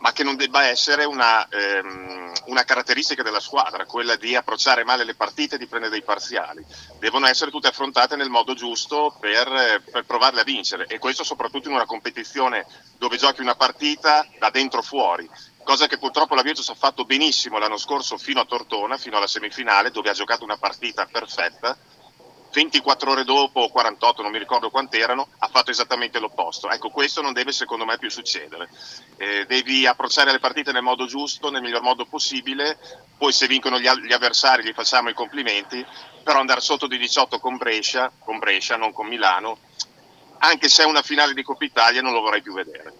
Ma che non debba essere una, ehm, una caratteristica della squadra, quella di approcciare male le partite e di prendere dei parziali devono essere tutte affrontate nel modo giusto per, per provarle a vincere e questo soprattutto in una competizione dove giochi una partita da dentro fuori, cosa che purtroppo la Virtus ha fatto benissimo l'anno scorso fino a Tortona, fino alla semifinale dove ha giocato una partita perfetta. 24 ore dopo o 48, non mi ricordo quant'erano, ha fatto esattamente l'opposto. Ecco, questo non deve secondo me più succedere. Eh, devi approcciare le partite nel modo giusto, nel miglior modo possibile, poi se vincono gli, gli avversari gli facciamo i complimenti, però andare sotto di 18 con Brescia, con Brescia, non con Milano, anche se è una finale di Coppa Italia non lo vorrei più vedere.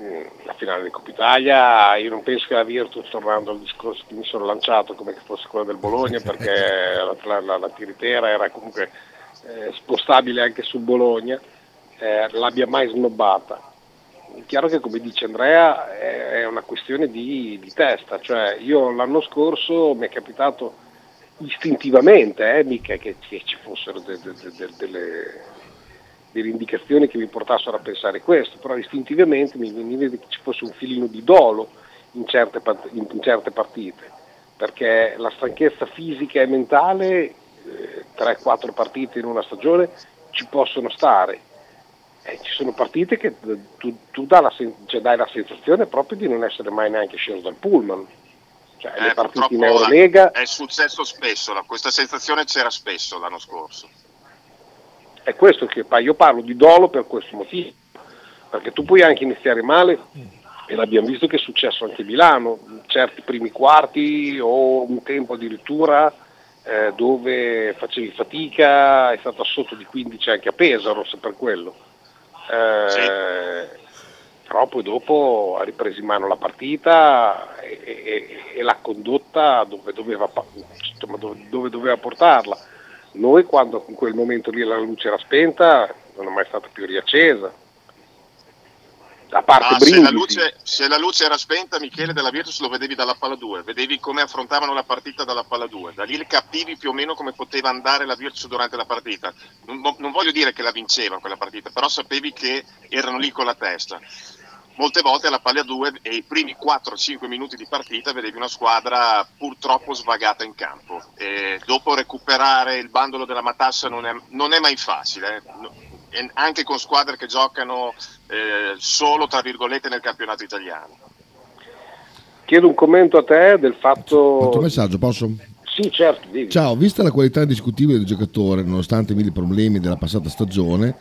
Mm, La finale di Coppa Italia, io non penso che la Virtus, tornando al discorso che mi sono lanciato come che fosse quello del Bologna, perché la, la, la- tiritera era comunque eh, spostabile anche sul Bologna, eh, l'abbia mai snobbata. È chiaro che come dice Andrea è, è una questione di, di testa, cioè io l'anno scorso mi è capitato istintivamente, eh, mica che, che ci fossero de- de- de- delle, delle indicazioni che mi portassero a pensare questo, però istintivamente mi veniva che ci fosse un filino di dolo in certe, in- certe partite, perché la stanchezza fisica e mentale, eh, 3-4 partite in una stagione, ci possono stare. Eh, ci sono partite che tu, tu dai, la sen- cioè, dai la sensazione proprio di non essere mai neanche sceso dal pullman. Cioè, le Eh, partite in Eurolega è successo spesso, questa sensazione c'era spesso l'anno scorso. È questo che io parlo di dolo per questo motivo, perché tu puoi anche iniziare male e l'abbiamo visto che è successo anche a Milano, certi primi quarti o un tempo addirittura eh, dove facevi fatica, è stata sotto di 15 anche a Pesaro, se per quello. Eh, Però poi dopo ha ripreso in mano la partita e, e- e l'ha condotta dove doveva, dove doveva portarla. Noi quando in quel momento lì la luce era spenta non è mai stata più riaccesa. A parte Ma se la, luce, se la luce era spenta, Michele della Virtus lo vedevi dalla palla 2, vedevi come affrontavano la partita dalla palla 2, da lì capivi più o meno come poteva andare la Virtus durante la partita. Non, non voglio dire che la vinceva quella partita, però sapevi che erano lì con la testa. Molte volte alla palla 2 e i primi 4-5 minuti di partita vedevi una squadra purtroppo svagata in campo. E dopo recuperare il bandolo della matassa non è, non è mai facile, eh. anche con squadre che giocano eh, solo tra virgolette nel campionato italiano. Chiedo un commento a te del fatto... Quanto messaggio, posso? Sì, certo. Devi. Ciao, vista la qualità indiscutibile del giocatore, nonostante i mille problemi della passata stagione,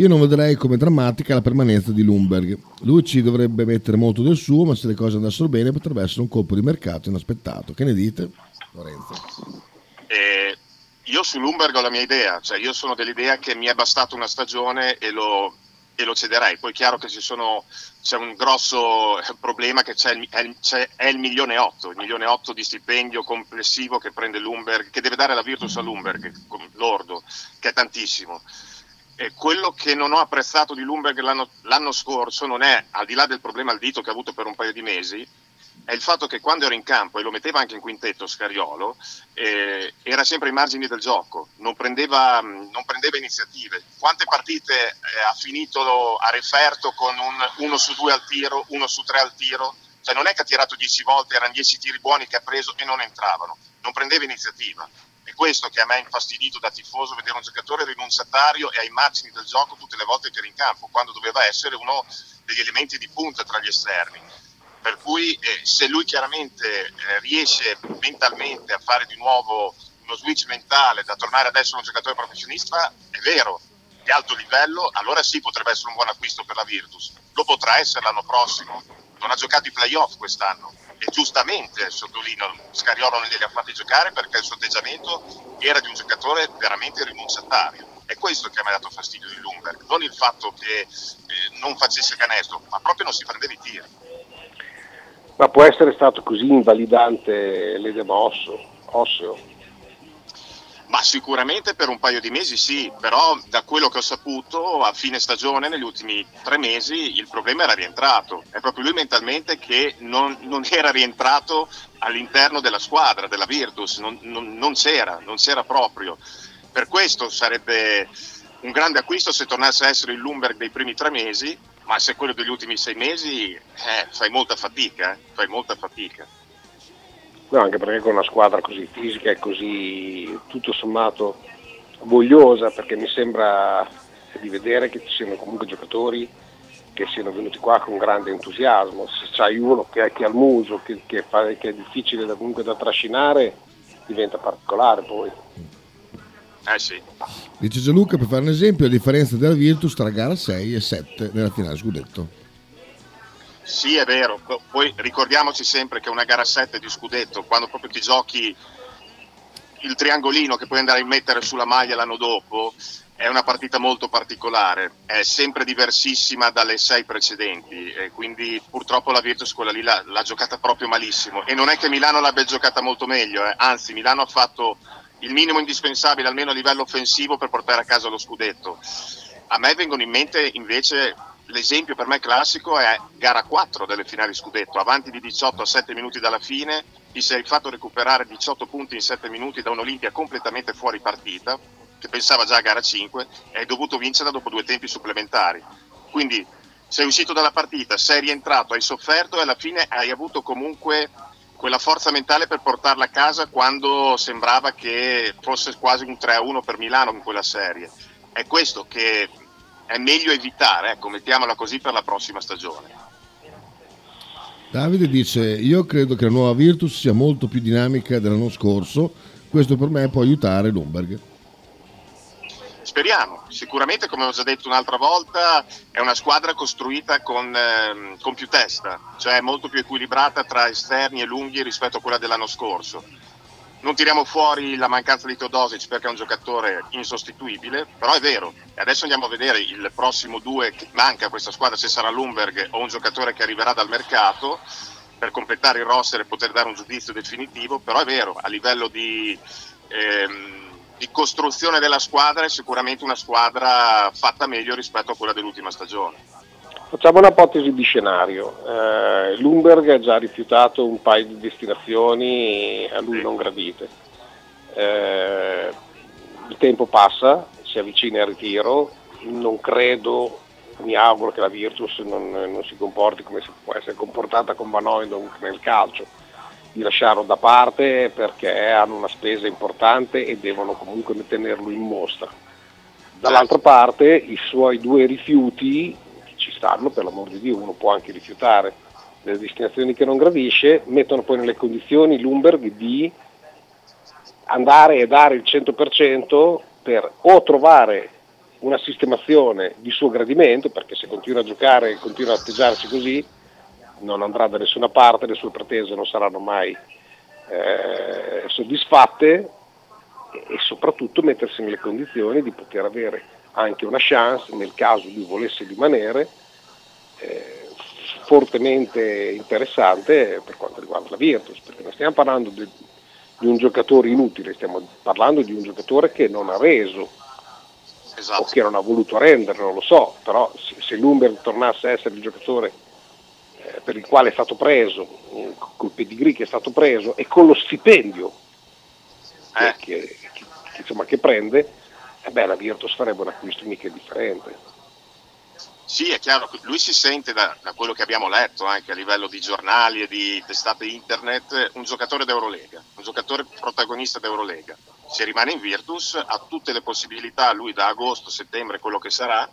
io non vedrei come drammatica la permanenza di Lumberg. Lui ci dovrebbe mettere molto del suo, ma se le cose andassero bene potrebbe essere un colpo di mercato inaspettato. Che ne dite? Lorenzo. Eh, io su Lumberg ho la mia idea, cioè io sono dell'idea che mi è bastata una stagione e lo, e lo cederei. Poi è chiaro che sono, c'è un grosso problema che c'è il, c'è, è il milione 8, il milione 8 di stipendio complessivo che prende Lumberg, che deve dare la Virtus a Lumberg, lordo, che è tantissimo. E quello che non ho apprezzato di Lumberg l'anno, l'anno scorso non è, al di là del problema al dito che ha avuto per un paio di mesi, è il fatto che quando ero in campo, e lo metteva anche in quintetto Scariolo, eh, era sempre ai margini del gioco, non prendeva, non prendeva iniziative. Quante partite eh, ha finito a referto con un 1 su 2 al tiro, 1 su 3 al tiro? Cioè non è che ha tirato 10 volte, erano 10 tiri buoni che ha preso e non entravano, non prendeva iniziativa. È questo che a me ha infastidito da tifoso, vedere un giocatore rinunciatario e ai margini del gioco tutte le volte che era in campo, quando doveva essere uno degli elementi di punta tra gli esterni per cui eh, se lui chiaramente eh, riesce mentalmente a fare di nuovo uno switch mentale da tornare ad essere un giocatore professionista, è vero, di alto livello, allora sì potrebbe essere un buon acquisto per la Virtus. Lo potrà essere l'anno prossimo. Non ha giocato i playoff quest'anno e giustamente, sottolineo, Scariolo non glieli ha fatti giocare perché il suo atteggiamento era di un giocatore veramente rinunciatario. È questo che mi ha dato fastidio di Lumberg, non il fatto che eh, non facesse canestro, ma proprio non si prendeva i tiri. Ma può essere stato così invalidante l'edema osso, osseo? Ma sicuramente per un paio di mesi sì, però da quello che ho saputo a fine stagione, negli ultimi tre mesi, il problema era rientrato. È proprio lui mentalmente che non, non era rientrato all'interno della squadra, della Virtus, non, non, non, c'era, non c'era proprio. Per questo sarebbe un grande acquisto se tornasse a essere il Lumberg dei primi tre mesi, ma se quello degli ultimi sei mesi eh, fai molta fatica, eh? fai molta fatica. No, anche perché con una squadra così fisica e così tutto sommato vogliosa, perché mi sembra di vedere che ci siano comunque giocatori che siano venuti qua con grande entusiasmo. Se c'hai uno che, che ha il muso, che, che, fa, che è difficile da, comunque da trascinare, diventa particolare poi. Eh sì. Dice Gianluca, per fare un esempio, la differenza della Virtus tra gara 6 e 7 nella finale scudetto. Sì, è vero. Poi ricordiamoci sempre che una gara 7 di scudetto, quando proprio ti giochi il triangolino che puoi andare a mettere sulla maglia l'anno dopo, è una partita molto particolare, è sempre diversissima dalle sei precedenti quindi purtroppo la Virtus quella lì l'ha, l'ha giocata proprio malissimo e non è che Milano l'abbia giocata molto meglio, eh. anzi Milano ha fatto il minimo indispensabile almeno a livello offensivo per portare a casa lo scudetto. A me vengono in mente invece l'esempio per me classico è gara 4 delle finali scudetto, avanti di 18 a 7 minuti dalla fine, ti sei fatto recuperare 18 punti in 7 minuti da un'Olimpia completamente fuori partita, che pensava già a gara 5, e hai dovuto vincere dopo due tempi supplementari. Quindi sei uscito dalla partita, sei rientrato, hai sofferto e alla fine hai avuto comunque quella forza mentale per portarla a casa quando sembrava che fosse quasi un 3-1 per Milano in quella serie. È questo che è meglio evitare, ecco, mettiamola così per la prossima stagione. Davide dice: Io credo che la nuova Virtus sia molto più dinamica dell'anno scorso. Questo per me può aiutare Lumberg. Speriamo, sicuramente come ho già detto un'altra volta è una squadra costruita con, eh, con più testa, cioè molto più equilibrata tra esterni e lunghi rispetto a quella dell'anno scorso. Non tiriamo fuori la mancanza di Teodosic perché è un giocatore insostituibile, però è vero. Adesso andiamo a vedere il prossimo due che manca a questa squadra, se sarà Lumberg o un giocatore che arriverà dal mercato per completare il roster e poter dare un giudizio definitivo, però è vero, a livello di... Ehm, di costruzione della squadra è sicuramente una squadra fatta meglio rispetto a quella dell'ultima stagione. Facciamo un'ipotesi di scenario. Eh, Lumberg ha già rifiutato un paio di destinazioni a lui non gradite. Eh, il tempo passa, si avvicina al ritiro, non credo mi auguro che la Virtus non, non si comporti come si può essere comportata con Van Oydonk nel calcio, di lasciarlo da parte perché hanno una spesa importante e devono comunque tenerlo in mostra. Dall'altra parte i suoi due rifiuti ci stanno, per l'amor di Dio, uno può anche rifiutare delle destinazioni che non gradisce, mettono poi nelle condizioni Lumberg di andare e dare il 100% per o trovare una sistemazione di suo gradimento, perché se continua a giocare e continua a atteggiarsi così non andrà da nessuna parte, le sue pretese non saranno mai eh, soddisfatte e soprattutto mettersi nelle condizioni di poter avere anche una chance nel caso lui volesse rimanere eh, fortemente interessante per quanto riguarda la Virtus, perché non stiamo parlando di, di, un giocatore inutile, stiamo parlando di un giocatore che non ha reso esatto. o che non ha voluto rendere, non lo so, però se, se l'Umber tornasse a essere il giocatore eh, per il quale è stato preso, col pedigree che è stato preso e con lo stipendio eh. che, che, insomma, che prende, eh beh, la Virtus farebbe un acquisto mica differente. Sì, è chiaro, lui si sente da, da, quello che abbiamo letto anche a livello di giornali e di testate internet un giocatore d'Eurolega, un giocatore protagonista d'Eurolega. Se rimane in Virtus ha tutte le possibilità, lui da agosto, settembre, quello che sarà,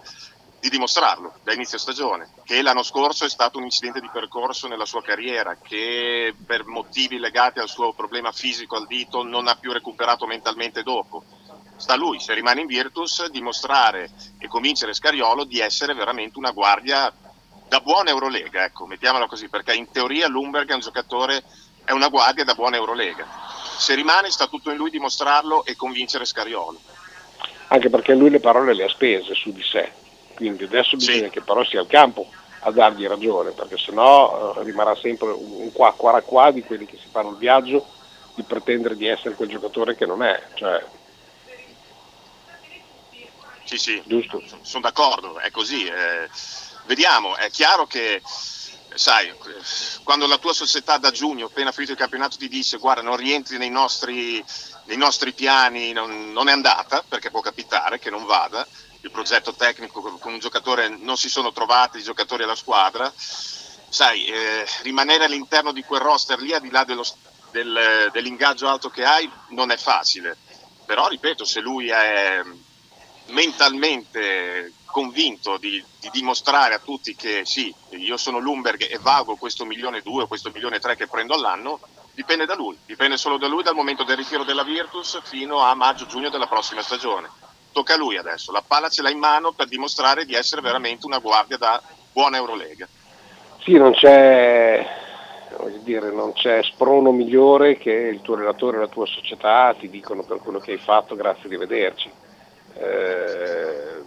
di dimostrarlo da inizio stagione, che l'anno scorso è stato un incidente di percorso nella sua carriera, che per motivi legati al suo problema fisico al dito non ha più recuperato mentalmente dopo. Sta a lui, se rimane in Virtus, dimostrare e convincere Scariolo di essere veramente una guardia da buona Eurolega, ecco, mettiamola così, perché in teoria Lumberg è un giocatore, è una guardia da buona Eurolega. Se rimane sta tutto in lui dimostrarlo e convincere Scariolo. Anche perché lui le parole le ha spese su di sé quindi adesso bisogna sì. che però sia il campo a dargli ragione, perché sennò eh, rimarrà sempre un qua qua qua di quelli che si fanno il viaggio di pretendere di essere quel giocatore che non è. Cioè, sì, sì, Giusto. sono d'accordo, è così. Eh, vediamo, è chiaro che sai, quando la tua società da giugno, appena finito il campionato, ti dice guarda non rientri nei nostri, nei nostri piani, non, non, è andata, perché può capitare che non vada, il progetto tecnico con un giocatore, non si sono trovati i giocatori alla squadra. Sai, eh, rimanere all'interno di quel roster lì, al di là dello, del, dell'ingaggio alto che hai, non è facile. Però, ripeto, se lui è mentalmente convinto di, di, dimostrare a tutti che sì, io sono Lumberg e vago questo milione e due, questo milione e tre che prendo all'anno, dipende da lui, dipende solo da lui dal momento del ritiro della Virtus fino a maggio-giugno della prossima stagione tocca a lui adesso, la palla ce l'ha in mano per dimostrare di essere veramente una guardia da buona Eurolega. Sì, non c'è, dire, non c'è sprono migliore che il tuo relatore e la tua società ti dicono per quello che hai fatto, grazie, arrivederci. Eh,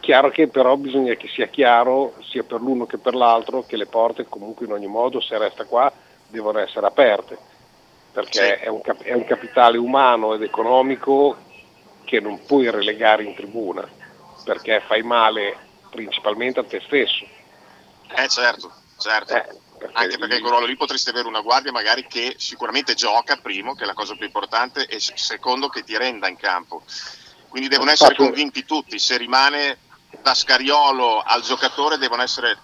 chiaro che però bisogna che sia chiaro sia per l'uno che per l'altro che le porte comunque in ogni modo se resta qua devono essere aperte perché è, un, è, un, capitale umano ed economico che non puoi relegare in tribuna perché fai male principalmente a te stesso. Eh certo, certo. Eh, perché Anche perché quel ruolo lì potresti avere una guardia magari che sicuramente gioca, primo, che è la cosa più importante, e secondo che ti renda in campo. Quindi devono essere convinti tutti, se rimane da Scariolo al giocatore devono essere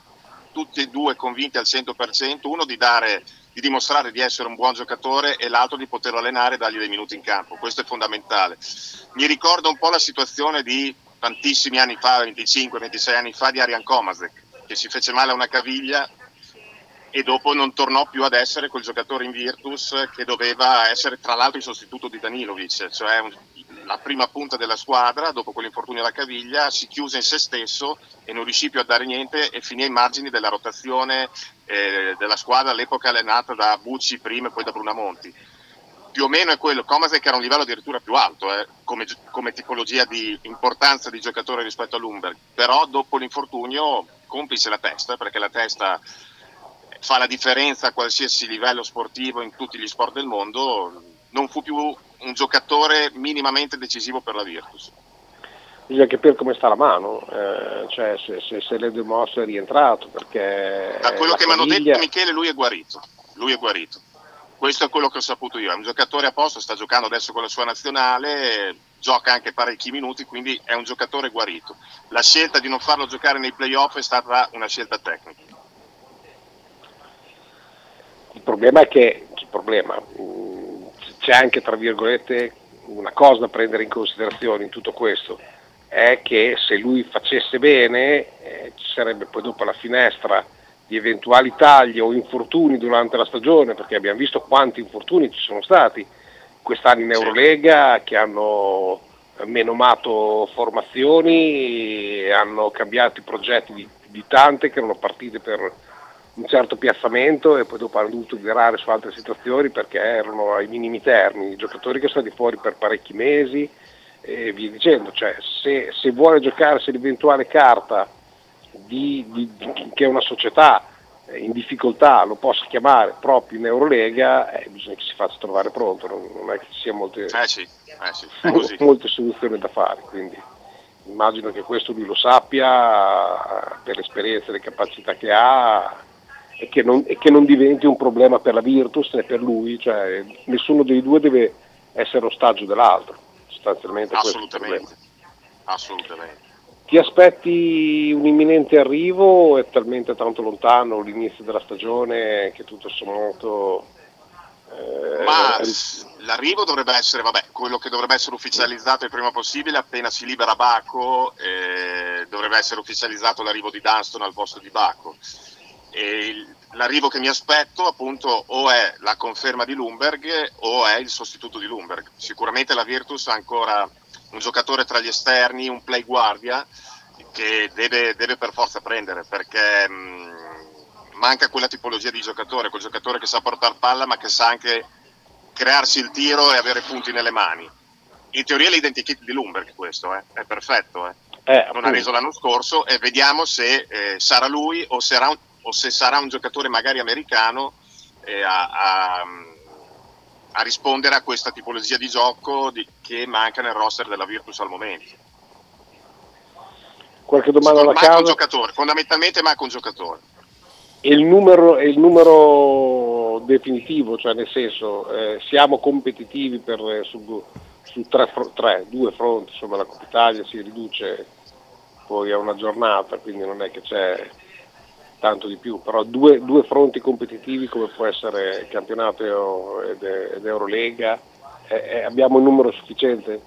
tutti e due convinti al 100%, uno di dare di dimostrare di essere un buon giocatore e l'altro di poterlo allenare e dargli dei minuti in campo. Questo è fondamentale. Mi ricorda un po' la situazione di tantissimi anni fa, 25-26 anni fa, di Arian Komazek, che si fece male a una caviglia e dopo non tornò più ad essere quel giocatore in Virtus che doveva essere tra l'altro il sostituto di Danilovic, cioè un, la prima punta della squadra, dopo quell'infortunio alla caviglia, si chiuse in se stesso e non riuscì più a dare niente e finì ai margini della rotazione eh, della squadra all'epoca allenata da Bucci prima e poi da Brunamonti. Più o meno è quello, Comasek era un livello addirittura più alto eh, come, come, tipologia di importanza di giocatore rispetto a Lumberg, però dopo l'infortunio complice la testa, perché la testa fa la differenza a qualsiasi livello sportivo in tutti gli sport del mondo, non fu più un giocatore minimamente decisivo per la Virtus bisogna capire come sta la mano, eh, cioè se, se, se l'Edemosso è rientrato. Perché da quello che famiglia... mi hanno detto Michele, lui è guarito. Lui è guarito. Questo è quello che ho saputo io. È un giocatore a posto, sta giocando adesso con la sua nazionale. gioca anche parecchi minuti, quindi è un giocatore guarito. La scelta di non farlo giocare nei playoff è stata una scelta tecnica. Il problema è che il problema, c'è anche tra virgolette una cosa da prendere in considerazione in tutto questo, è che se lui facesse bene eh, ci sarebbe poi dopo la finestra di eventuali tagli o infortuni durante la stagione, perché abbiamo visto quanti infortuni ci sono stati quest'anno in Eurolega che hanno menomato formazioni, hanno cambiato i progetti di, di tante che erano partite per un certo piazzamento e poi dopo hanno dovuto virare su altre situazioni perché erano ai minimi termini, giocatori che sono stati fuori per parecchi mesi e via dicendo, cioè se, se vuole giocare, se l'eventuale carta di, di, che una società in difficoltà lo possa chiamare proprio in Eurolega, eh, bisogna che si faccia trovare pronto, non, non è che ci sia molte, eh sì, eh sì, molte soluzioni da fare. Quindi immagino che questo lui lo sappia per l'esperienza e le capacità che ha e che, non, e che non diventi un problema per la Virtus né per lui, cioè, nessuno dei due deve essere ostaggio dell'altro, sostanzialmente Assolutamente. Assolutamente. Ti aspetti un imminente arrivo o è talmente tanto lontano l'inizio della stagione che tutto sommato... Eh, Ma è... l'arrivo dovrebbe essere, vabbè, quello che dovrebbe essere ufficializzato il prima possibile, appena si libera Baco, eh, dovrebbe essere ufficializzato l'arrivo di Dunston al posto di Baco. E l'arrivo che mi aspetto appunto o è la conferma di Lumberg o è il sostituto di Lumberg. Sicuramente la Virtus ha ancora un giocatore tra gli esterni, un play guardia che deve, deve per forza prendere perché mh, manca quella tipologia di giocatore, quel giocatore che sa portare palla ma che sa anche crearsi il tiro e avere punti nelle mani. In teoria l'identikit di Lumberg questo, eh? è perfetto, eh? Eh, non ha reso l'anno scorso e vediamo se eh, sarà lui o, sarà un, o, se sarà un giocatore magari americano eh, a, a a rispondere a questa tipologia di gioco di, che manca nel roster della Virtus al momento. Qualche domanda alla manca un giocatore, fondamentalmente manca un giocatore. E il numero, il numero definitivo, cioè nel senso eh, siamo competitivi per, eh, su, su tre, tre, due fronti, insomma la Coppa Italia si riduce poi a una giornata, quindi non è che c'è tanto di più, però due, due fronti competitivi come può essere il campionato ed, ed Eurolega, eh, eh, abbiamo un numero sufficiente?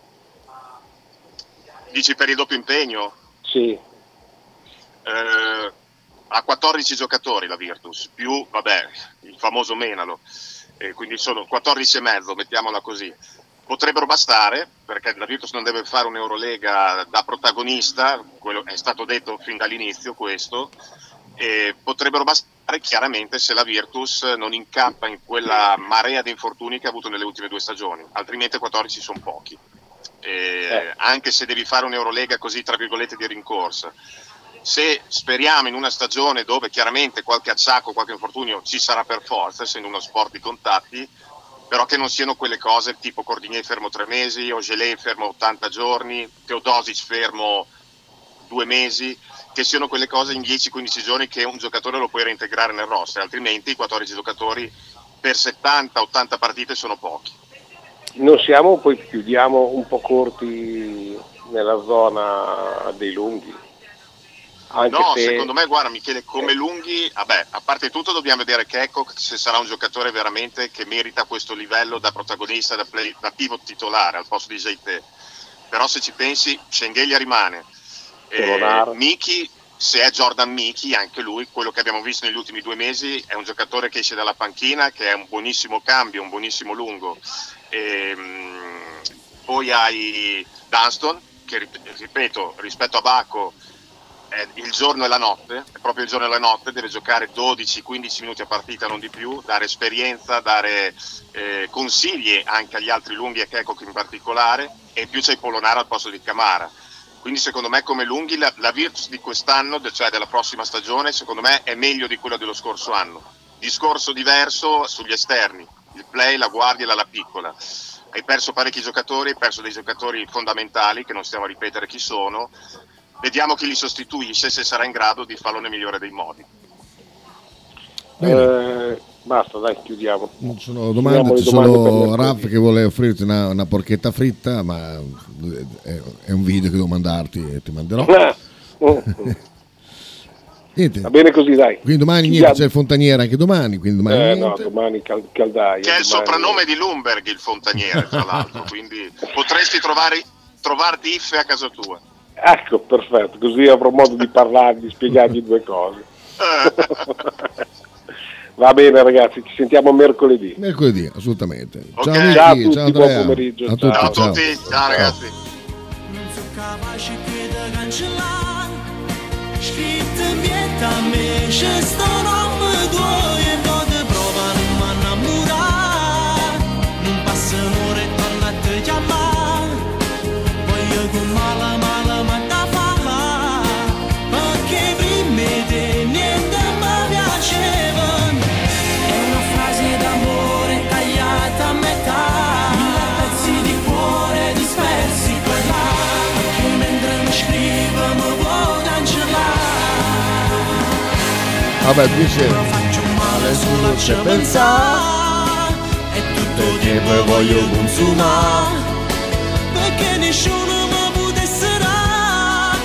Dici per il doppio impegno? Sì. Eh, ha 14 giocatori la Virtus, più vabbè, il famoso Menalo, eh, quindi sono 14 e mezzo, mettiamola così. Potrebbero bastare, perché la Virtus non deve fare un'Eurolega da protagonista, quello è stato detto fin dall'inizio questo, e potrebbero bastare chiaramente se la Virtus non incappa in quella marea di infortuni che ha avuto nelle ultime due stagioni, altrimenti 14 sono pochi. Eh. Anche se devi fare un'Eurolega così tra virgolette di rincorsa. Se speriamo in una stagione dove chiaramente qualche acciacco, qualche infortunio ci sarà per forza, essendo uno sport di contatti, però che non siano quelle cose tipo Cordinier fermo tre mesi, Ogelé fermo 80 giorni, Teodosic fermo due mesi, che siano quelle cose in 10-15 giorni che un giocatore lo puoi reintegrare nel roster, altrimenti i 14 giocatori per 70-80 partite sono pochi. Non siamo, poi chiudiamo un po' corti nella zona dei lunghi. Anche no, se... secondo me, guarda Michele, come eh. lunghi, vabbè, a parte tutto dobbiamo vedere che ecco se sarà un giocatore veramente che merita questo livello da protagonista, da, play, da pivot titolare al posto di JT. Però se ci pensi, Schengelia rimane, eh, Miki, se è Jordan Miki, anche lui, quello che abbiamo visto negli ultimi due mesi, è un giocatore che esce dalla panchina, che è un buonissimo cambio, un buonissimo lungo. E, mh, poi hai Dunston, che ripeto, rispetto a Baco è il giorno e la notte, è proprio il giorno e la notte, deve giocare 12-15 minuti a partita, non di più, dare esperienza, dare eh, consigli anche agli altri lunghi e Kekok in particolare, e più c'è Polonara al posto di Camara quindi secondo me come lunghi la, la Virtus di quest'anno, cioè della prossima stagione, secondo me è meglio di quella dello scorso anno. Discorso diverso sugli esterni, il play, la guardia e la, la piccola. Hai perso parecchi giocatori, hai perso dei giocatori fondamentali che non stiamo a ripetere chi sono. Vediamo chi li sostituisce se sarà in grado di farlo nel migliore dei modi. Eh, Basta, dai, chiudiamo. Non sono domande, Chiudiamo solo mercoledì. Raff che vuole offrirti una, una porchetta fritta, ma è, è un video che devo mandarti e ti manderò. Niente. Va bene così, dai. Quindi domani niente, c'è il fontaniere anche domani, quindi domani Eh, no, domani cal- caldaia. Che è il domani- soprannome di Lumberg, il fontaniere, tra l'altro. quindi potresti trovare, trovarti Iffe a casa tua. Ecco, perfetto, così avrò modo di parlare, di spiegargli due cose. Va bene ragazzi, ci sentiamo mercoledì. Mercoledì, assolutamente. Ok. Ciao Miki, Ciao a tutti, ciao buon pomeriggio, A tutti, ciao. Ciao a tutti, ciao ragazzi. Scritto Vabbè, tu dicevi. Male solo a ci pensare. E tutto Perché poi voglio consumare. Perché nessuno mi potesse dare.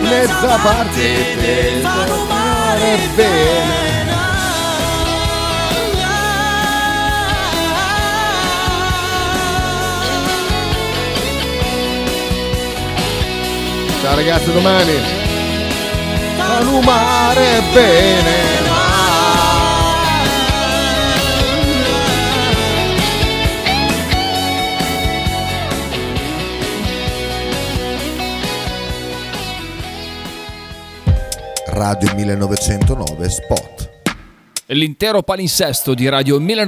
Mezza parte del male bene. Ciao ragazzi, domani. Palumare bene. Radio 1909 Spot. L'intero palinsesto di Radio 1909